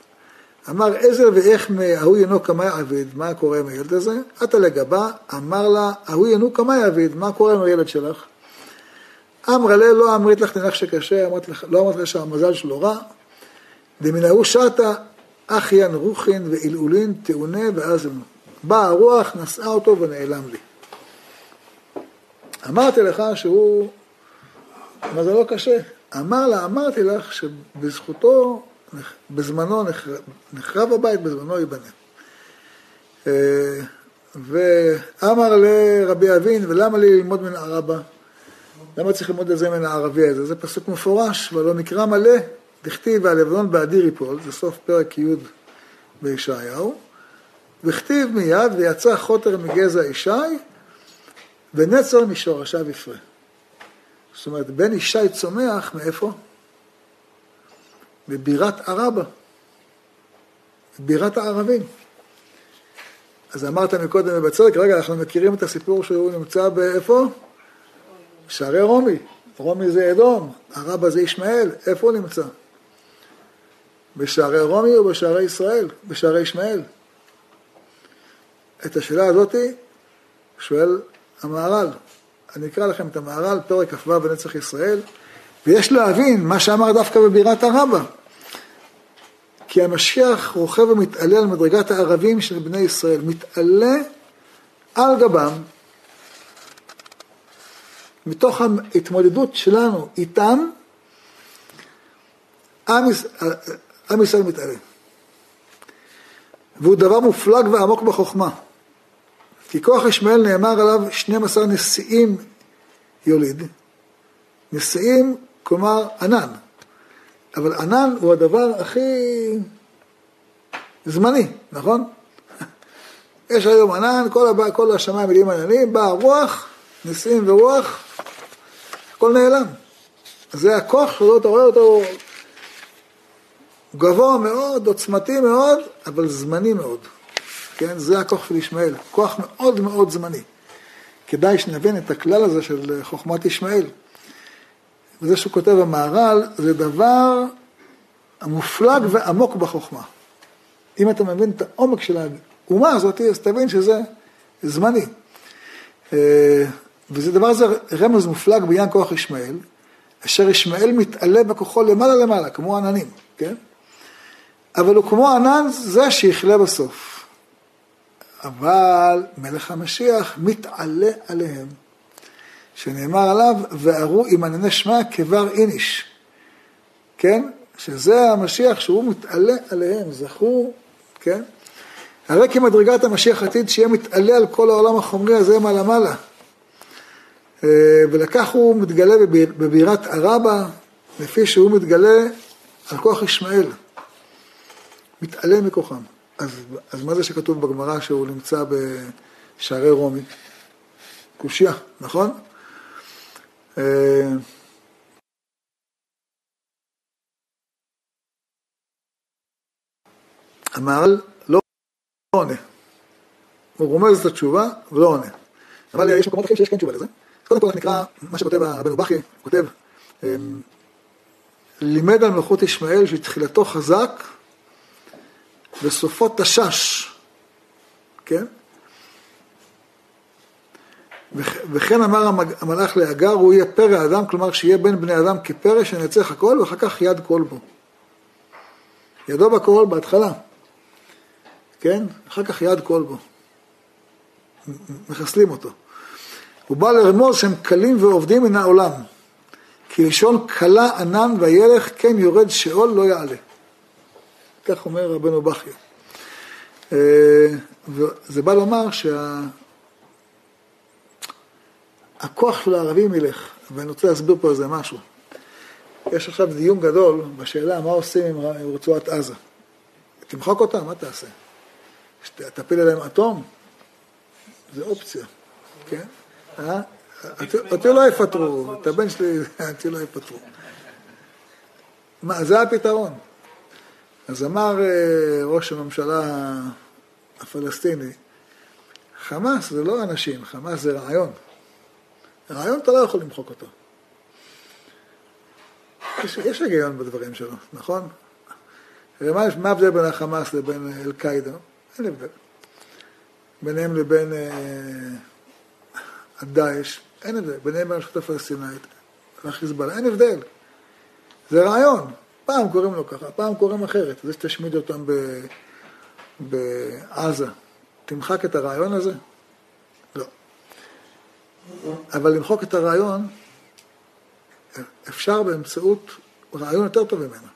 אמר עזר ואיך מההוא ינו קמאי עביד, מה קורה עם הילד הזה? עתה לגבה, אמר לה, ההוא ינו קמאי עביד, מה קורה עם הילד שלך? אמרה לה, לא אמרית לך תנח שקשה, אמרת לך, לא אמרת לך שהמזל שלו רע. ההוא שטה, אחיין רוחין ועילעולין תאונה ואז באה הרוח, נשאה אותו ונעלם לי. אמרתי לך שהוא, מזלו קשה. אמר לה, אמרתי לך שבזכותו, בזמנו נחרב הבית, בזמנו ייבנה. אה, ואמר לרבי אבין, ולמה לי ללמוד מן הרבה? למה צריך ללמוד את זה מן הערבי הזה? זה פסוק מפורש, ולא מקרא מלא, דכתיב והלבנון באדיר יפול, זה סוף פרק י' בישעיהו, וכתיב מיד ויצא חוטר מגזע ישי ונצר משורשיו יפרה. זאת אומרת, בן ישי צומח מאיפה? בבירת ערבה, בירת הערבים. אז אמרת מקודם בצדק, רגע, אנחנו מכירים את הסיפור שהוא נמצא באיפה? שערי רומי. רומי זה אדום, הרבה זה ישמעאל, איפה הוא נמצא? בשערי רומי או בשערי ישראל? בשערי ישמעאל. את השאלה הזאתי שואל המהר"ל. אני אקרא לכם את המהר"ל, פרק כ"ו בנצח ישראל, ויש להבין מה שאמר דווקא בבירת הרבה. כי המשיח רוכב ומתעלה על מדרגת הערבים של בני ישראל, מתעלה על גבם, מתוך ההתמודדות שלנו איתם, עם, עם ישראל מתעלה. והוא דבר מופלג ועמוק בחוכמה. כי כוח ישמעאל נאמר עליו 12 נשיאים יוליד. נשיאים, כלומר ענן. אבל ענן הוא הדבר הכי זמני, נכון? [laughs] יש היום ענן, כל, הבא, כל השמיים מלאים עננים, באה רוח, נשיאים ורוח, הכל נעלם. זה הכוח שלו, אתה רואה אותו גבוה מאוד, עוצמתי מאוד, אבל זמני מאוד. כן? זה הכוח של ישמעאל, כוח מאוד מאוד זמני. כדאי שנבין את הכלל הזה של חוכמת ישמעאל. וזה שהוא כותב במהר"ל, זה דבר המופלג ועמוק בחוכמה. אם אתה מבין את העומק של האומה הזאת, אז תבין שזה זמני. אה, וזה דבר הזה רמז מופלג בעניין כוח ישמעאל, אשר ישמעאל מתעלה בכוחו למעלה למעלה, כמו עננים, כן? אבל הוא כמו ענן זה שיכלה בסוף. אבל מלך המשיח מתעלה עליהם, שנאמר עליו, וערו עם ענני שמע כבר איניש, כן? שזה המשיח שהוא מתעלה עליהם, זכו, כן? הרי כמדרגת המשיח עתיד שיהיה מתעלה על כל העולם החומרי הזה מעלה מעלה. אה, ולכך הוא מתגלה בבירת ערבה, לפי שהוא מתגלה על כוח ישמעאל. מתעלה מכוחם. אז, אז מה זה שכתוב בגמרא שהוא נמצא בשערי רומי? קושייה, נכון? אה, המהר"ל לא עונה. הוא רומז את התשובה ולא עונה. אבל יש מקומות אחרים שיש כן תשובה לזה. אז קודם כל רק נקרא מה שכותב רבנו בכי, הוא כותב, אמ, לימד על מלכות ישמעאל שתחילתו חזק וסופו תשש, כן? וכן אמר המלאך להגר, הוא יהיה פרא אדם, כלומר שיהיה בין בני אדם כפרא שנצח הכל, ואחר כך יד כל בו. ידו בכל בהתחלה, כן? אחר כך יד כל בו. מחסלים אותו. הוא בא לרמוז שהם קלים ועובדים מן העולם. כי לשון כלה ענן וילך כן יורד שאול לא יעלה. כך אומר רבנו בכיה. אה, וזה בא לומר שהכוח שה... של הערבים ילך, ואני רוצה להסביר פה איזה משהו. יש עכשיו דיון גדול בשאלה מה עושים עם רצועת עזה. תמחק אותה, מה תעשה? תפיל עליהם אטום? זה אופציה, כן? אה? אותי לא יפטרו, את הבן שלי, [laughs] אותי לא יפטרו. מה, זה הפתרון. אז אמר אה, ראש הממשלה הפלסטיני, חמאס זה לא אנשים, חמאס זה רעיון. רעיון אתה לא יכול למחוק אותו. יש, יש היגיון בדברים שלו, נכון? מה ההבדל בין החמאס לבין אל-קאידה? אין הבדל. ביניהם לבין אה, הדאעש, אין הבדל. ביניהם לבין הרשות הפלסטינאית, לחיזבאללה, אין הבדל. זה רעיון. פעם קוראים לו ככה, פעם קוראים אחרת. זה שתשמיד אותם ב, בעזה. תמחק את הרעיון הזה? לא. אבל למחוק את הרעיון אפשר באמצעות רעיון יותר טוב ממנו.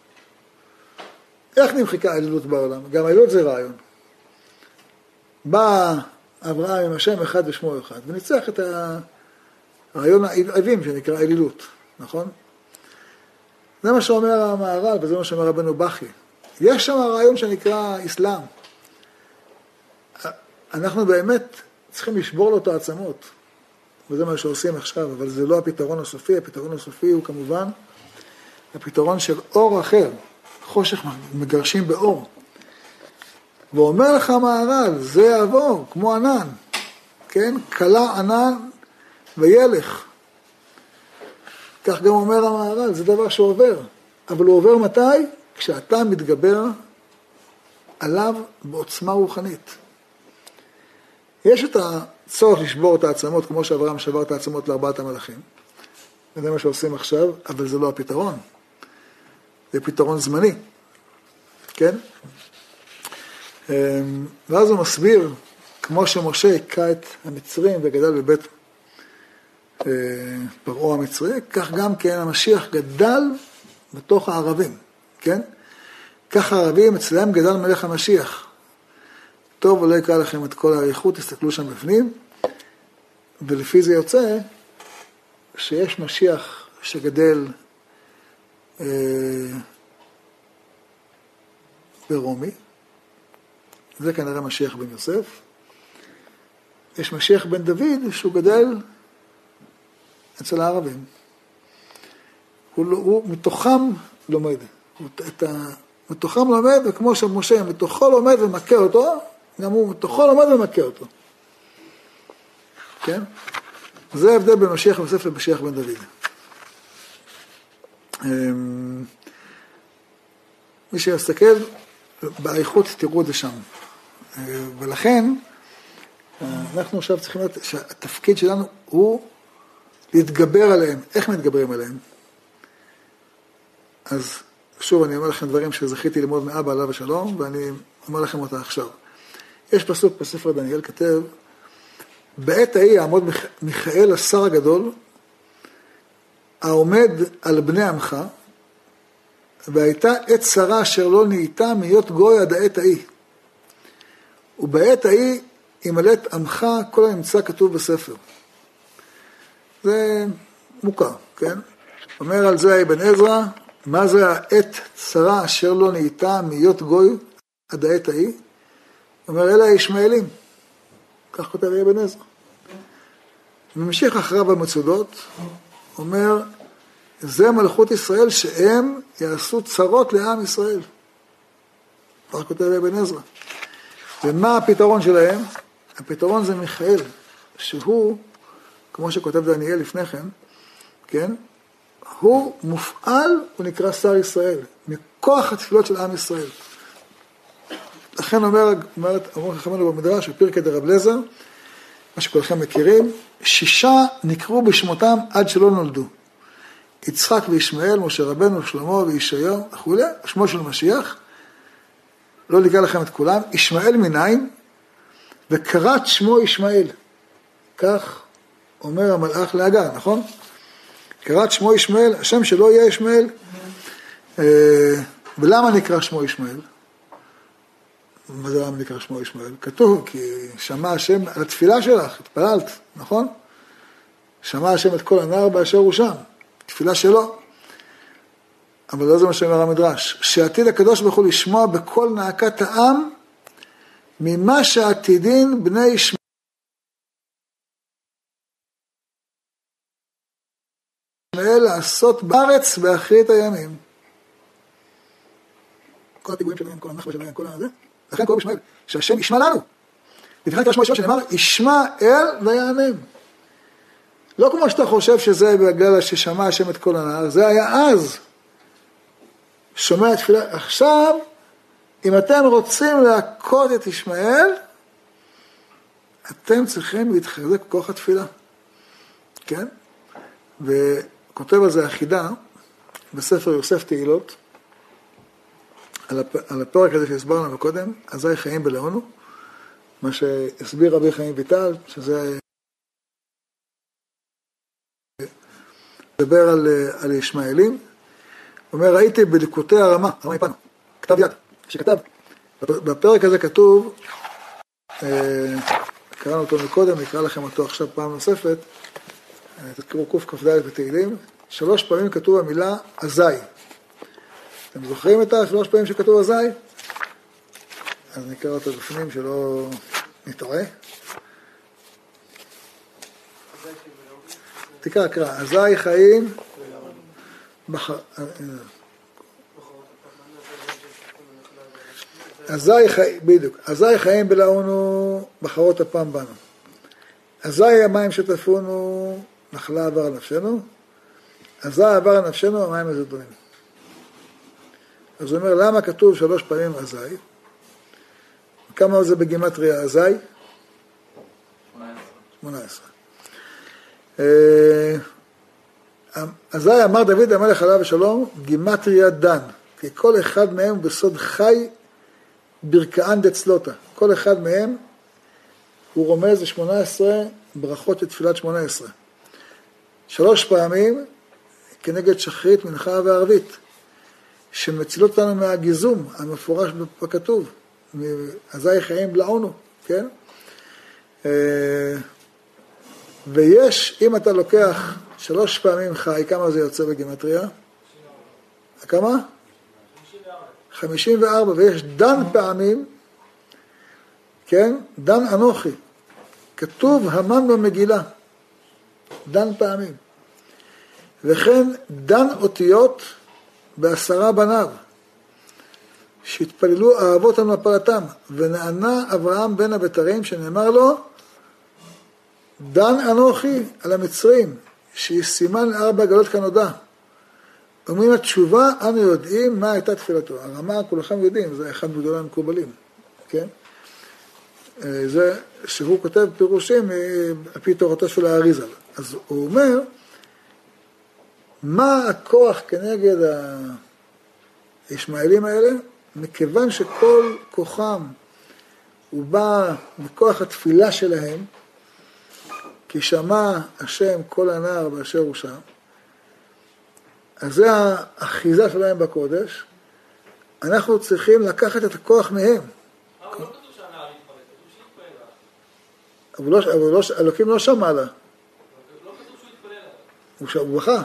איך נמחקה האלילות בעולם? גם האלילות זה רעיון. בא אברהם עם השם אחד ושמו אחד, וניצח את הרעיון העבים שנקרא אלילות, נכון? זה מה שאומר המהר"ל וזה מה שאומר רבנו בכי. יש שם רעיון שנקרא אסלאם. אנחנו באמת צריכים לשבור לו את העצמות, וזה מה שעושים עכשיו, אבל זה לא הפתרון הסופי, הפתרון הסופי הוא כמובן הפתרון של אור אחר, חושך מגרשים באור. ואומר לך מהר"ל, זה יעבור, כמו ענן, כן? כלה ענן וילך. כך גם אומר המהר"ל, זה דבר שעובר. אבל הוא עובר מתי? כשאתה מתגבר עליו בעוצמה רוחנית. יש את הצורך לשבור את העצמות, כמו שאברהם שבר את העצמות לארבעת המלאכים. וזה מה שעושים עכשיו, אבל זה לא הפתרון. זה פתרון זמני, כן? אמ, ואז הוא מסביר, כמו שמשה הכה את המצרים וגדל בבית פרעה המצרי, כך גם כן המשיח גדל בתוך הערבים, כן? כך הערבים, אצלם גדל מלך המשיח. טוב, ולא יקרא לכם את כל האריכות, תסתכלו שם בפנים, ולפי זה יוצא שיש משיח שגדל אה, ברומי, זה כנראה משיח בן יוסף. יש משיח בן דוד שהוא גדל אצל הערבים. הוא, לא- הוא מתוכם לומד. הוא, ה, מתוכם לומד, וכמו שמשה מתוכו לומד ומכה אותו, גם הוא מתוכו לומד ומכה אותו. כן? זה ההבדל בין משיח יוסף למשיח בן דוד. אמ, מי שיסתכל באריכות תראו את זה שם. ולכן, אנחנו עכשיו צריכים לדעת שהתפקיד שלנו הוא להתגבר עליהם. איך מתגברים עליהם? אז שוב, אני אומר לכם דברים שזכיתי ללמוד מאבא עליו השלום, ואני אומר לכם אותה עכשיו. יש פסוק בספר דניאל, כתב, בעת ההיא יעמוד מיכאל השר הגדול, העומד על בני עמך, והייתה עת צרה אשר לא נהייתה מהיות גוי עד העת ההיא. ובעת ההיא ימלט עמך כל הנמצא כתוב בספר. זה מוכר, כן? אומר על זה אבן עזרא, מה זה העת צרה אשר לא נהייתה מהיות גוי עד העת ההיא? אומר אלה הישמעאלים, כך כותב אבן עזרא. ממשיך אחריו במצודות, אומר זה מלכות ישראל שהם יעשו צרות לעם ישראל. כך כותב אבן עזרא. ומה הפתרון שלהם? הפתרון זה מיכאל, שהוא, כמו שכותב דניאל לפני כן, כן? הוא מופעל, הוא נקרא שר ישראל, מכוח התפילות של עם ישראל. לכן אומר, אומרת, אמרו חכמינו במדרש, בפרקי דרב לזר, מה שכולכם מכירים, שישה נקראו בשמותם עד שלא נולדו. יצחק וישמעאל, משה רבנו, שלמה וישעיהו וכולי, שמו של משיח, לא נקרא לכם את כולם, ישמעאל מניין, וקראת שמו ישמעאל. כך אומר המלאך להגר, נכון? קראת שמו ישמעאל, השם שלו יהיה ישמעאל. אה, ולמה נקרא שמו ישמעאל? מה זה למה נקרא שמו ישמעאל? כתוב, כי שמע השם על התפילה שלך, התפללת, נכון? שמע השם את כל הנער באשר הוא שם, תפילה שלו. אבל לא זה מה שאומר המדרש, שעתיד הקדוש ברוך הוא לשמוע בכל נאקת העם ממה שעתידין בני ישמעאל לעשות בארץ באחרית הימים. כל הפיגועים שלהם, כל הנחבה שלהם, כל הזה, לכן קוראים ישמעאל, שהשם ישמע לנו. לפני קרא שמו שנאמר, ישמע אל ויענם. לא כמו שאתה חושב שזה בגלל ששמע השם את כל הנהר, זה היה אז. שומע תפילה. עכשיו, אם אתם רוצים להכות את ישמעאל, אתם צריכים להתחזק בכוח התפילה, כן? וכותב על זה החידה בספר יוסף תהילות, על, הפ... על הפרק הזה שהסברנו קודם, אזי חיים בלעונו, מה שהסביר רבי חיים ויטל, שזה מדבר על, על ישמעאלים, אומר, ראיתי בליקוטי הרמה, הרמה מפנו, כתב יד, שכתב, בפרק הזה כתוב, אה, קראנו אותו מקודם, נקרא לכם אותו עכשיו פעם נוספת. תקראו קכ"ד בתהילים. שלוש פעמים כתוב המילה אזי. אתם זוכרים את השלוש פעמים שכתוב אזי? אז נקרא אותו בפנים שלא נטעה. תקרא, קרא, אזי חיים. אזי חיים, בדיוק, אזי חיים בלעונו בחרות אפם בנו. אזי המים שטפונו, נחלה עבר נפשנו, אזי עבר נפשנו המים הזדונים. אז הוא אומר, למה כתוב שלוש פעמים אזי? כמה זה בגימטריה אזי? 18. אזי אמר דוד המלך עליו השלום, גימטריה דן, כי כל אחד מהם בסוד חי ברכאן דצלוטה. כל אחד מהם הוא רומז ל-18 ברכות לתפילת 18. שלוש פעמים כנגד שחרית, מנחה וערבית, שמצילות אותנו מהגיזום המפורש בכתוב, אזי חיים לעונו, כן? אה, ויש, אם אתה לוקח שלוש פעמים חי, כמה זה יוצא בגימטריה? כמה? 54, ויש דן פעמים, כן? דן אנוכי. כתוב המן במגילה, דן פעמים. וכן דן אותיות בעשרה בניו, שהתפללו האבות על מפלתם, ונענה אברהם בן הבתרים, שנאמר לו, דן אנוכי על המצרים, שהיא סימן לארבע גלות כנודע. ומן התשובה אנו יודעים מה הייתה תפילתו. הרמה כולכם יודעים, זה אחד מגדולי המקובלים, כן? אה, זה שהוא כותב פירושים אה, על פי תורתו של האריזל. אז הוא אומר, מה הכוח כנגד הישמעאלים האלה? מכיוון שכל כוחם הוא בא מכוח התפילה שלהם, כי שמע השם כל הנער באשר הוא שם, אז זה האחיזה שלהם בקודש, אנחנו צריכים לקחת את הכוח מהם. אבל לא, אבל לא, אלוקים לא שמע לה. הוא, הוא בכה.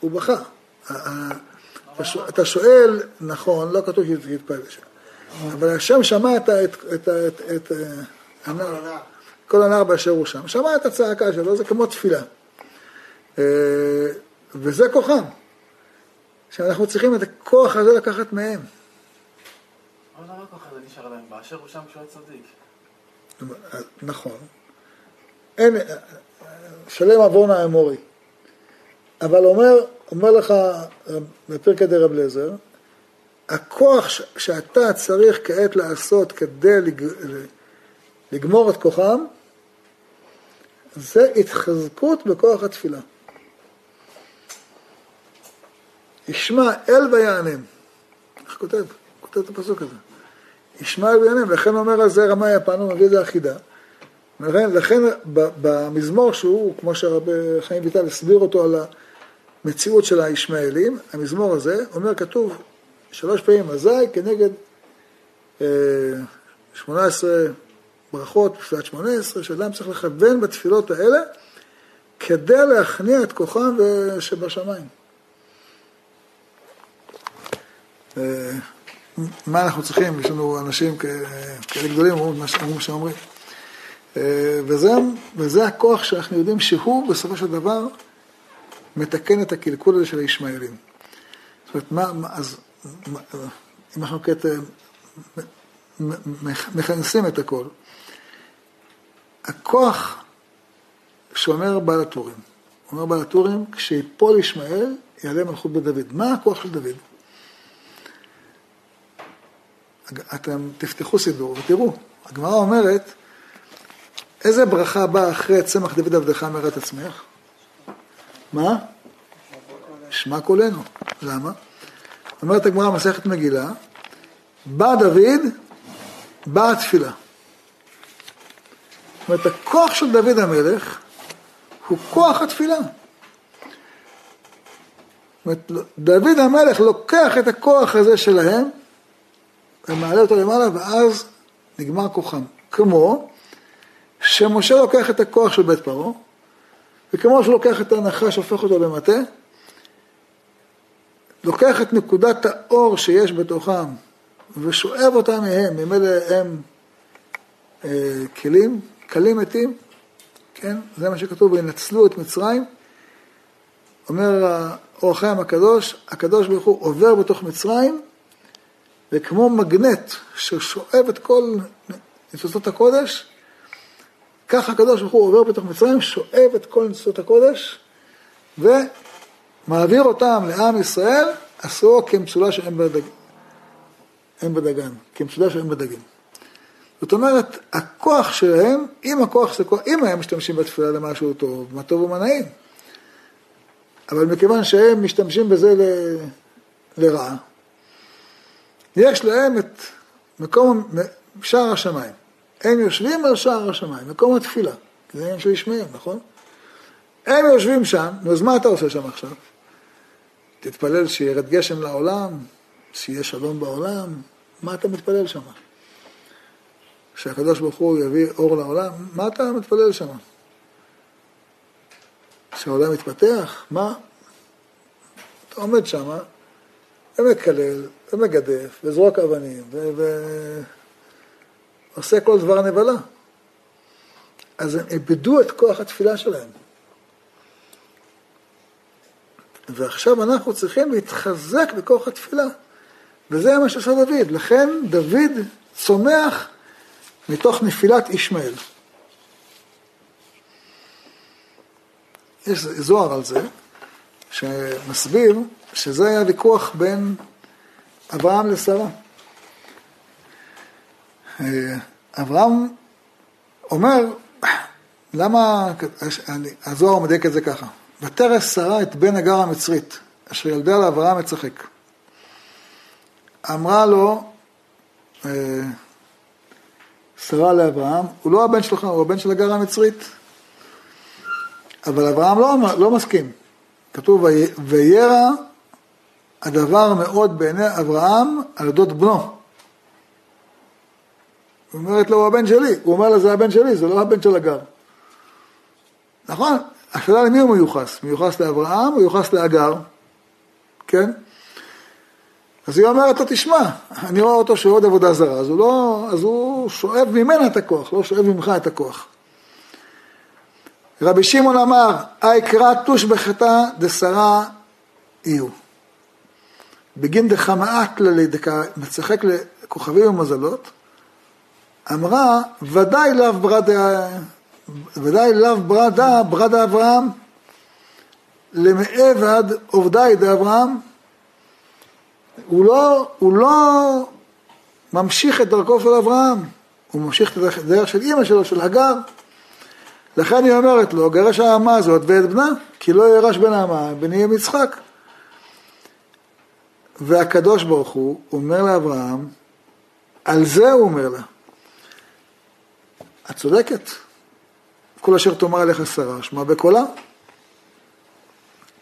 הוא, בכה. אתה שואל, נכון, לא כתוב שהתפלל שם. אבל השם שמע את, את הנער, כל הנער באשר הוא שם. שמע את הצעקה שלו, זה כמו תפילה. אה, וזה כוחם. שאנחנו צריכים את הכוח הזה לקחת מהם.
אבל למה הכוח הזה נשאר להם? באשר הוא שם כשהוא צדיק.
נכון. אין, שלם עוון האמורי. אבל אומר, אומר לך בפרקי דה רב לזר, הכוח שאתה צריך כעת לעשות כדי לג... לגמור את כוחם, זה התחזקות בכוח התפילה. ישמע אל ויענם. איך כותב? כותב את הפסוק הזה. ישמע ויענם, לכן אומר על זה רמאי הפעם, מביא את זה אחידה. לכן, לכן במזמור שהוא, כמו שהרבי חיים ויטל הסביר אותו על המציאות של הישמעאלים, המזמור הזה, אומר כתוב שלוש פעמים אזי כנגד אה, שמונה עשרה ברכות, תפילת שמונה עשרה, שאדם צריך לכוון בתפילות האלה כדי להכניע את כוחם שבשמיים. אה, מה אנחנו צריכים? יש לנו אנשים כאלה גדולים, אומרים מה שאומרים. אה, וזה, וזה הכוח שאנחנו יודעים שהוא בסופו של דבר מתקן את הקלקול הזה של הישמעאלים. זאת אומרת, מה, מה אז, מה, אם אנחנו כעת מכנסים את הכל, הכוח שאומר בעל הטורים, אומר בעל הטורים, כשיפול ישמעאל, יעלה מלכות בדוד. מה הכוח של דוד? אתם תפתחו סידור ותראו, הגמרא אומרת, איזה ברכה באה אחרי צמח דוד עבדך מרת עצמך? מה? שמע קולנו. למה? אומרת הגמרא מסכת מגילה, בא דוד, באה תפילה. זאת אומרת, הכוח של דוד המלך הוא כוח התפילה. זאת אומרת, דוד המלך לוקח את הכוח הזה שלהם ומעלה אותו למעלה, ואז נגמר כוחם. כמו שמשה לוקח את הכוח של בית פרעה, וכמו שהוא לוקח את הנחש, הופך אותו למטה, לוקח את נקודת האור שיש בתוכם ושואב אותה מהם, ממילא הם אה, כלים, כלים מתים, כן? זה מה שכתוב, וינצלו את מצרים. אומר אור הקדוש, הקדוש ברוך הוא עובר בתוך מצרים, וכמו מגנט ששואב את כל ניצוצות הקודש, ככה הקדוש ברוך הוא עובר בתוך מצרים, שואב את כל ניצוצות הקודש, ומעביר אותם לעם ישראל, עשו כמצולה שאין בדג... בדגן, כמצולה שאין בדגים. זאת אומרת, הכוח שלהם, אם הכוח זה כוח, אם הם משתמשים בתפילה למשהו טוב, מה טוב ומה נעים. אבל מכיוון שהם משתמשים בזה ל... לרעה, יש להם את מקום שער השמיים. הם יושבים על שער השמיים, מקום התפילה. זה עניין של ישמעאל, נכון? הם יושבים שם, נו אז מה אתה עושה שם עכשיו? תתפלל שירד גשם לעולם, שיהיה שלום בעולם, מה אתה מתפלל שם? שהקדוש ברוך הוא יביא אור לעולם, מה אתה מתפלל שם? שהעולם יתפתח? מה? אתה עומד שם ומקלל ומגדף וזרוק אבנים ועושה ו... כל דבר נבלה. אז הם איבדו את כוח התפילה שלהם. ועכשיו אנחנו צריכים להתחזק בכוח התפילה. וזה מה שעשה דוד. לכן דוד צומח מתוך נפילת ישמעאל. יש זוהר על זה, שמסביר שזה היה ויכוח בין אברהם לשרה. אברהם אומר, למה, הזוהר מדייק את זה ככה, ותרס שרה את בן הגר המצרית, אשר ילדה לאברהם מצחק. אמרה לו, אה, שרה לאברהם, הוא לא הבן שלך, הוא הבן של הגר המצרית. אבל אברהם לא, לא מסכים. כתוב, וירא הדבר מאוד בעיני אברהם על אודות בנו. היא אומרת לו, הוא הבן שלי. הוא אומר לה, זה הבן שלי, זה לא הבן של הגר. נכון? השאלה למי הוא מיוחס? מיוחס לאברהם או מיוחס לאגר? כן? אז היא אומרת לו, תשמע, אני רואה אותו שעוד עבודה זרה, אז הוא, לא, אז הוא שואב ממנה את הכוח, לא שואב ממך את הכוח. רבי שמעון אמר, איקרא תוש בחטא דשרה יהיו. בגין דחמאת ללי דקה מצחק לכוכבים ומזלות, אמרה, ודאי לאו ברדה, ודאי לאו ברדה, ברדה אברהם, למעבד עובדי דאברהם, הוא לא, הוא לא ממשיך את דרכו של אברהם, הוא ממשיך את הדרך של אימא שלו, של הגר. לכן היא אומרת לו, גרש האמה הזאת ואת בנה, כי לא ירש בן האמה, בני יהיה מצחק. והקדוש ברוך הוא אומר לאברהם, על זה הוא אומר לה, את צודקת, כל אשר תאמר עליך שרה, שמע בקולה,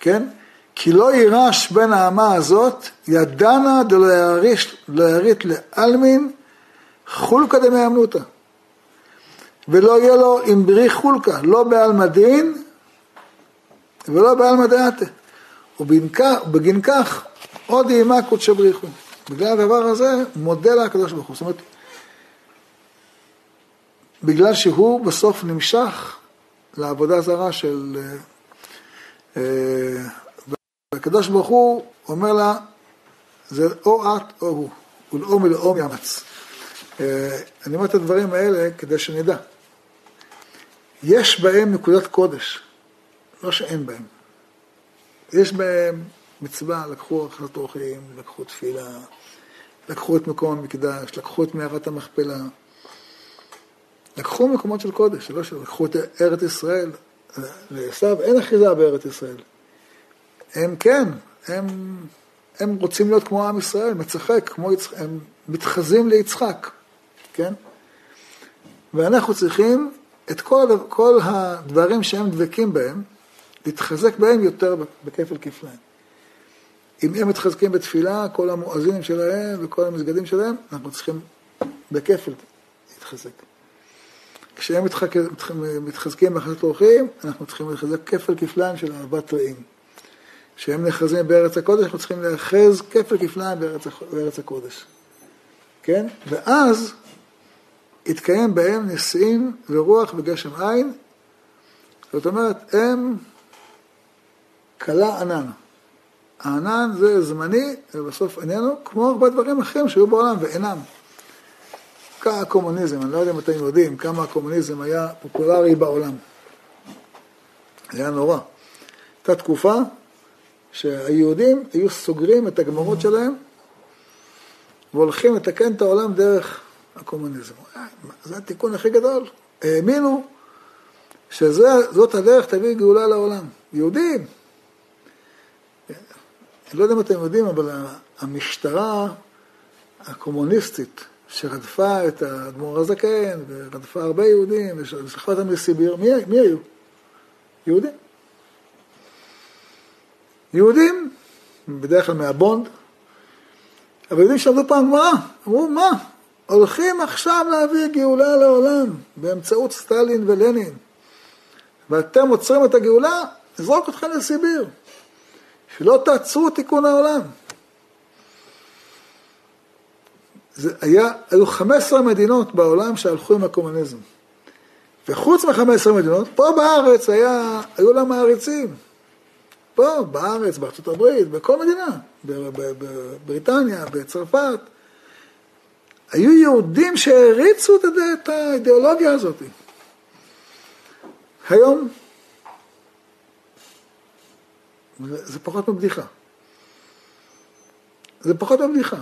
כן? כי לא יירש בן האמה הזאת, ידענה דלא יריט לעלמין חולקא דמאמנותא. ולא יהיה לו עם ברי חולקא, לא בעלמא דין ולא בעלמא דעתה. ובגין כך עוד אימה קודשא בריחו. בגלל הדבר הזה מודה לה הקדוש ברוך הוא. זאת אומרת, בגלל שהוא בסוף נמשך לעבודה זרה של... אה, והקדוש ברוך הוא אומר לה, זה או את או הוא, ולאום ולאום יאמץ. אה, אני אומר את הדברים האלה כדי שנדע. יש בהם נקודת קודש, לא שאין בהם. יש בהם מצווה, לקחו אכלת אורחים, לקחו תפילה, לקחו את מקום המקדש, לקחו את מערת המכפלה, לקחו מקומות של קודש, לא שלקחו את ארץ ישראל. לעשו אין אחיזה בארץ ישראל. הם כן, הם, הם רוצים להיות כמו עם ישראל, מצחק, כמו יצחק, הם מתחזים ליצחק, כן? ואנחנו צריכים את כל, כל הדברים שהם דבקים בהם, להתחזק בהם יותר בכפל כפליים. אם הם מתחזקים בתפילה, כל המואזינים שלהם וכל המסגדים שלהם, אנחנו צריכים בכפל להתחזק. כשהם מתחזקים בהכנסת אורחים, אנחנו צריכים לחזק כפל כפליים של אהבת רעים. כשהם נחזים בארץ הקודש, אנחנו צריכים להיאחז כפל כפליים בארץ, בארץ הקודש. כן? ואז יתקיים בהם נשיאים ורוח וגשם עין. זאת אומרת, הם כלה ענן. הענן זה זמני, ובסוף איננו, כמו הרבה דברים אחרים שהיו בעולם ואינם. כמה הקומוניזם, אני לא יודע אם אתם יודעים כמה הקומוניזם היה פופולרי בעולם. זה היה נורא. הייתה תקופה שהיהודים היו סוגרים את הגמרות שלהם והולכים לתקן את העולם דרך הקומוניזם. זה התיקון הכי גדול. האמינו שזאת הדרך תביא גאולה לעולם. יהודים. אני לא יודע אם אתם יודעים, אבל המשטרה הקומוניסטית שרדפה את האדמו"ר הזקן, ורדפה הרבה יהודים, ושלחה אותם לסיביר, מי, מי היו? יהודים. יהודים, בדרך כלל מהבונד, אבל יהודים שלמדו פעם גמרא, אמרו, מה? הולכים עכשיו להביא גאולה לעולם באמצעות סטלין ולנין, ואתם עוצרים את הגאולה, נזרוק אתכם לסיביר, שלא תעצרו תיקון העולם. זה היה, היו 15 מדינות בעולם שהלכו עם הקומוניזם. וחוץ מ-15 מדינות, פה בארץ היה, היו לה מעריצים. פה, בארץ, בארצות הברית, בכל מדינה, בבריטניה, בצרפת. היו יהודים שהריצו את האידיאולוגיה הזאת. היום, זה פחות מבדיחה. זה פחות מבדיחה.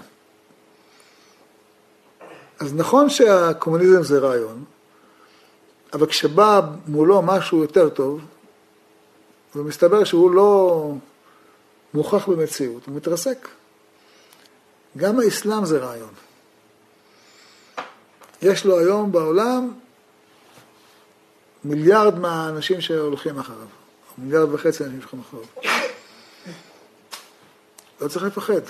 אז נכון שהקומוניזם זה רעיון, אבל כשבא מולו משהו יותר טוב, ומסתבר שהוא לא מוכח במציאות, הוא מתרסק. גם האסלאם זה רעיון. יש לו היום בעולם מיליארד מהאנשים שהולכים אחריו, מיליארד וחצי אנשים שהולכים אחריו. לא צריך לפחד.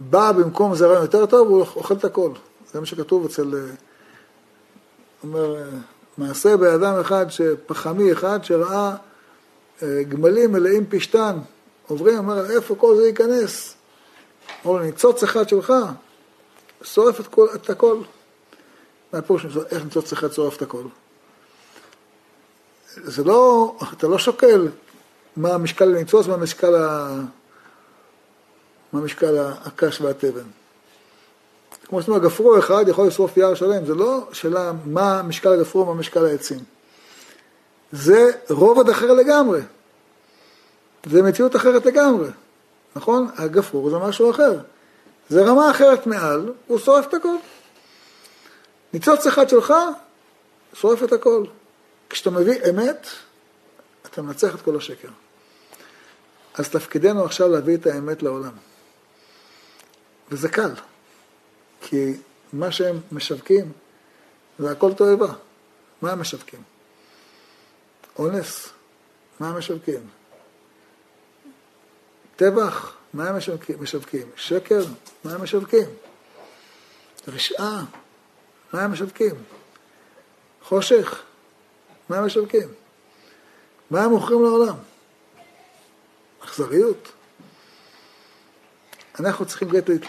בא במקום זה יותר טוב, הוא אוכל את הכל. זה מה שכתוב אצל, אומר, מעשה באדם אחד, פחמי אחד, שראה גמלים מלאים פשתן, עוברים, אומר, איפה כל זה ייכנס? אמרו לו, ניצוץ אחד שלך, שורף את, כל, את הכל. מה פירוש, איך ניצוץ אחד שורף את הכל? זה לא, אתה לא שוקל מה המשקל הניצוץ, מה המשקל ה... מה משקל הקש והתבן. כמו שאתה אומר, גפרור אחד יכול לשרוף יער שלם, זה לא שאלה מה משקל הגפרור, מה משקל העצים. זה רובד אחר לגמרי. זה מציאות אחרת לגמרי, נכון? הגפרור זה משהו אחר. זה רמה אחרת מעל, הוא שורף את הכל. ניצוץ אחד שלך, שורף את הכל. כשאתה מביא אמת, אתה מנצח את כל השקר. אז תפקידנו עכשיו להביא את האמת לעולם. וזה קל, כי מה שהם משווקים זה הכל תועבה. מה הם משווקים? אונס, מה הם משווקים? טבח, מה הם משווקים? שקר, מה הם משווקים? רשעה, מה הם משווקים? חושך, מה הם משווקים? מה הם מוכרים לעולם? אכזריות. אנחנו צריכים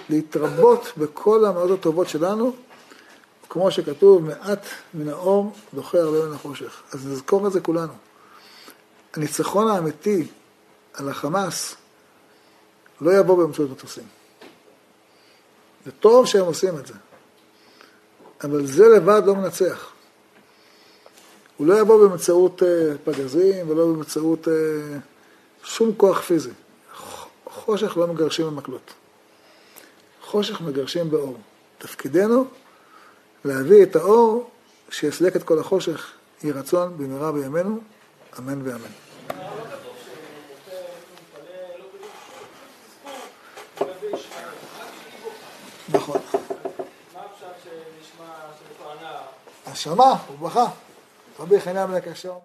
להתרבות בכל המאות הטובות שלנו, כמו שכתוב, מעט מן האור דוחה הרבה מן החושך. אז נזכור את זה כולנו. הניצחון האמיתי על החמאס לא יבוא באמצעות מטוסים. זה טוב שהם עושים את זה, אבל זה לבד לא מנצח. הוא לא יבוא באמצעות פגזים ולא באמצעות שום כוח פיזי. חושך לא מגרשים במקלות. חושך מגרשים באור. תפקידנו להביא את האור שיסלק את כל החושך, יהי רצון במהרה בימינו, אמן ואמן. נכון. השמה וברכה, רבי חניה בן הקשור.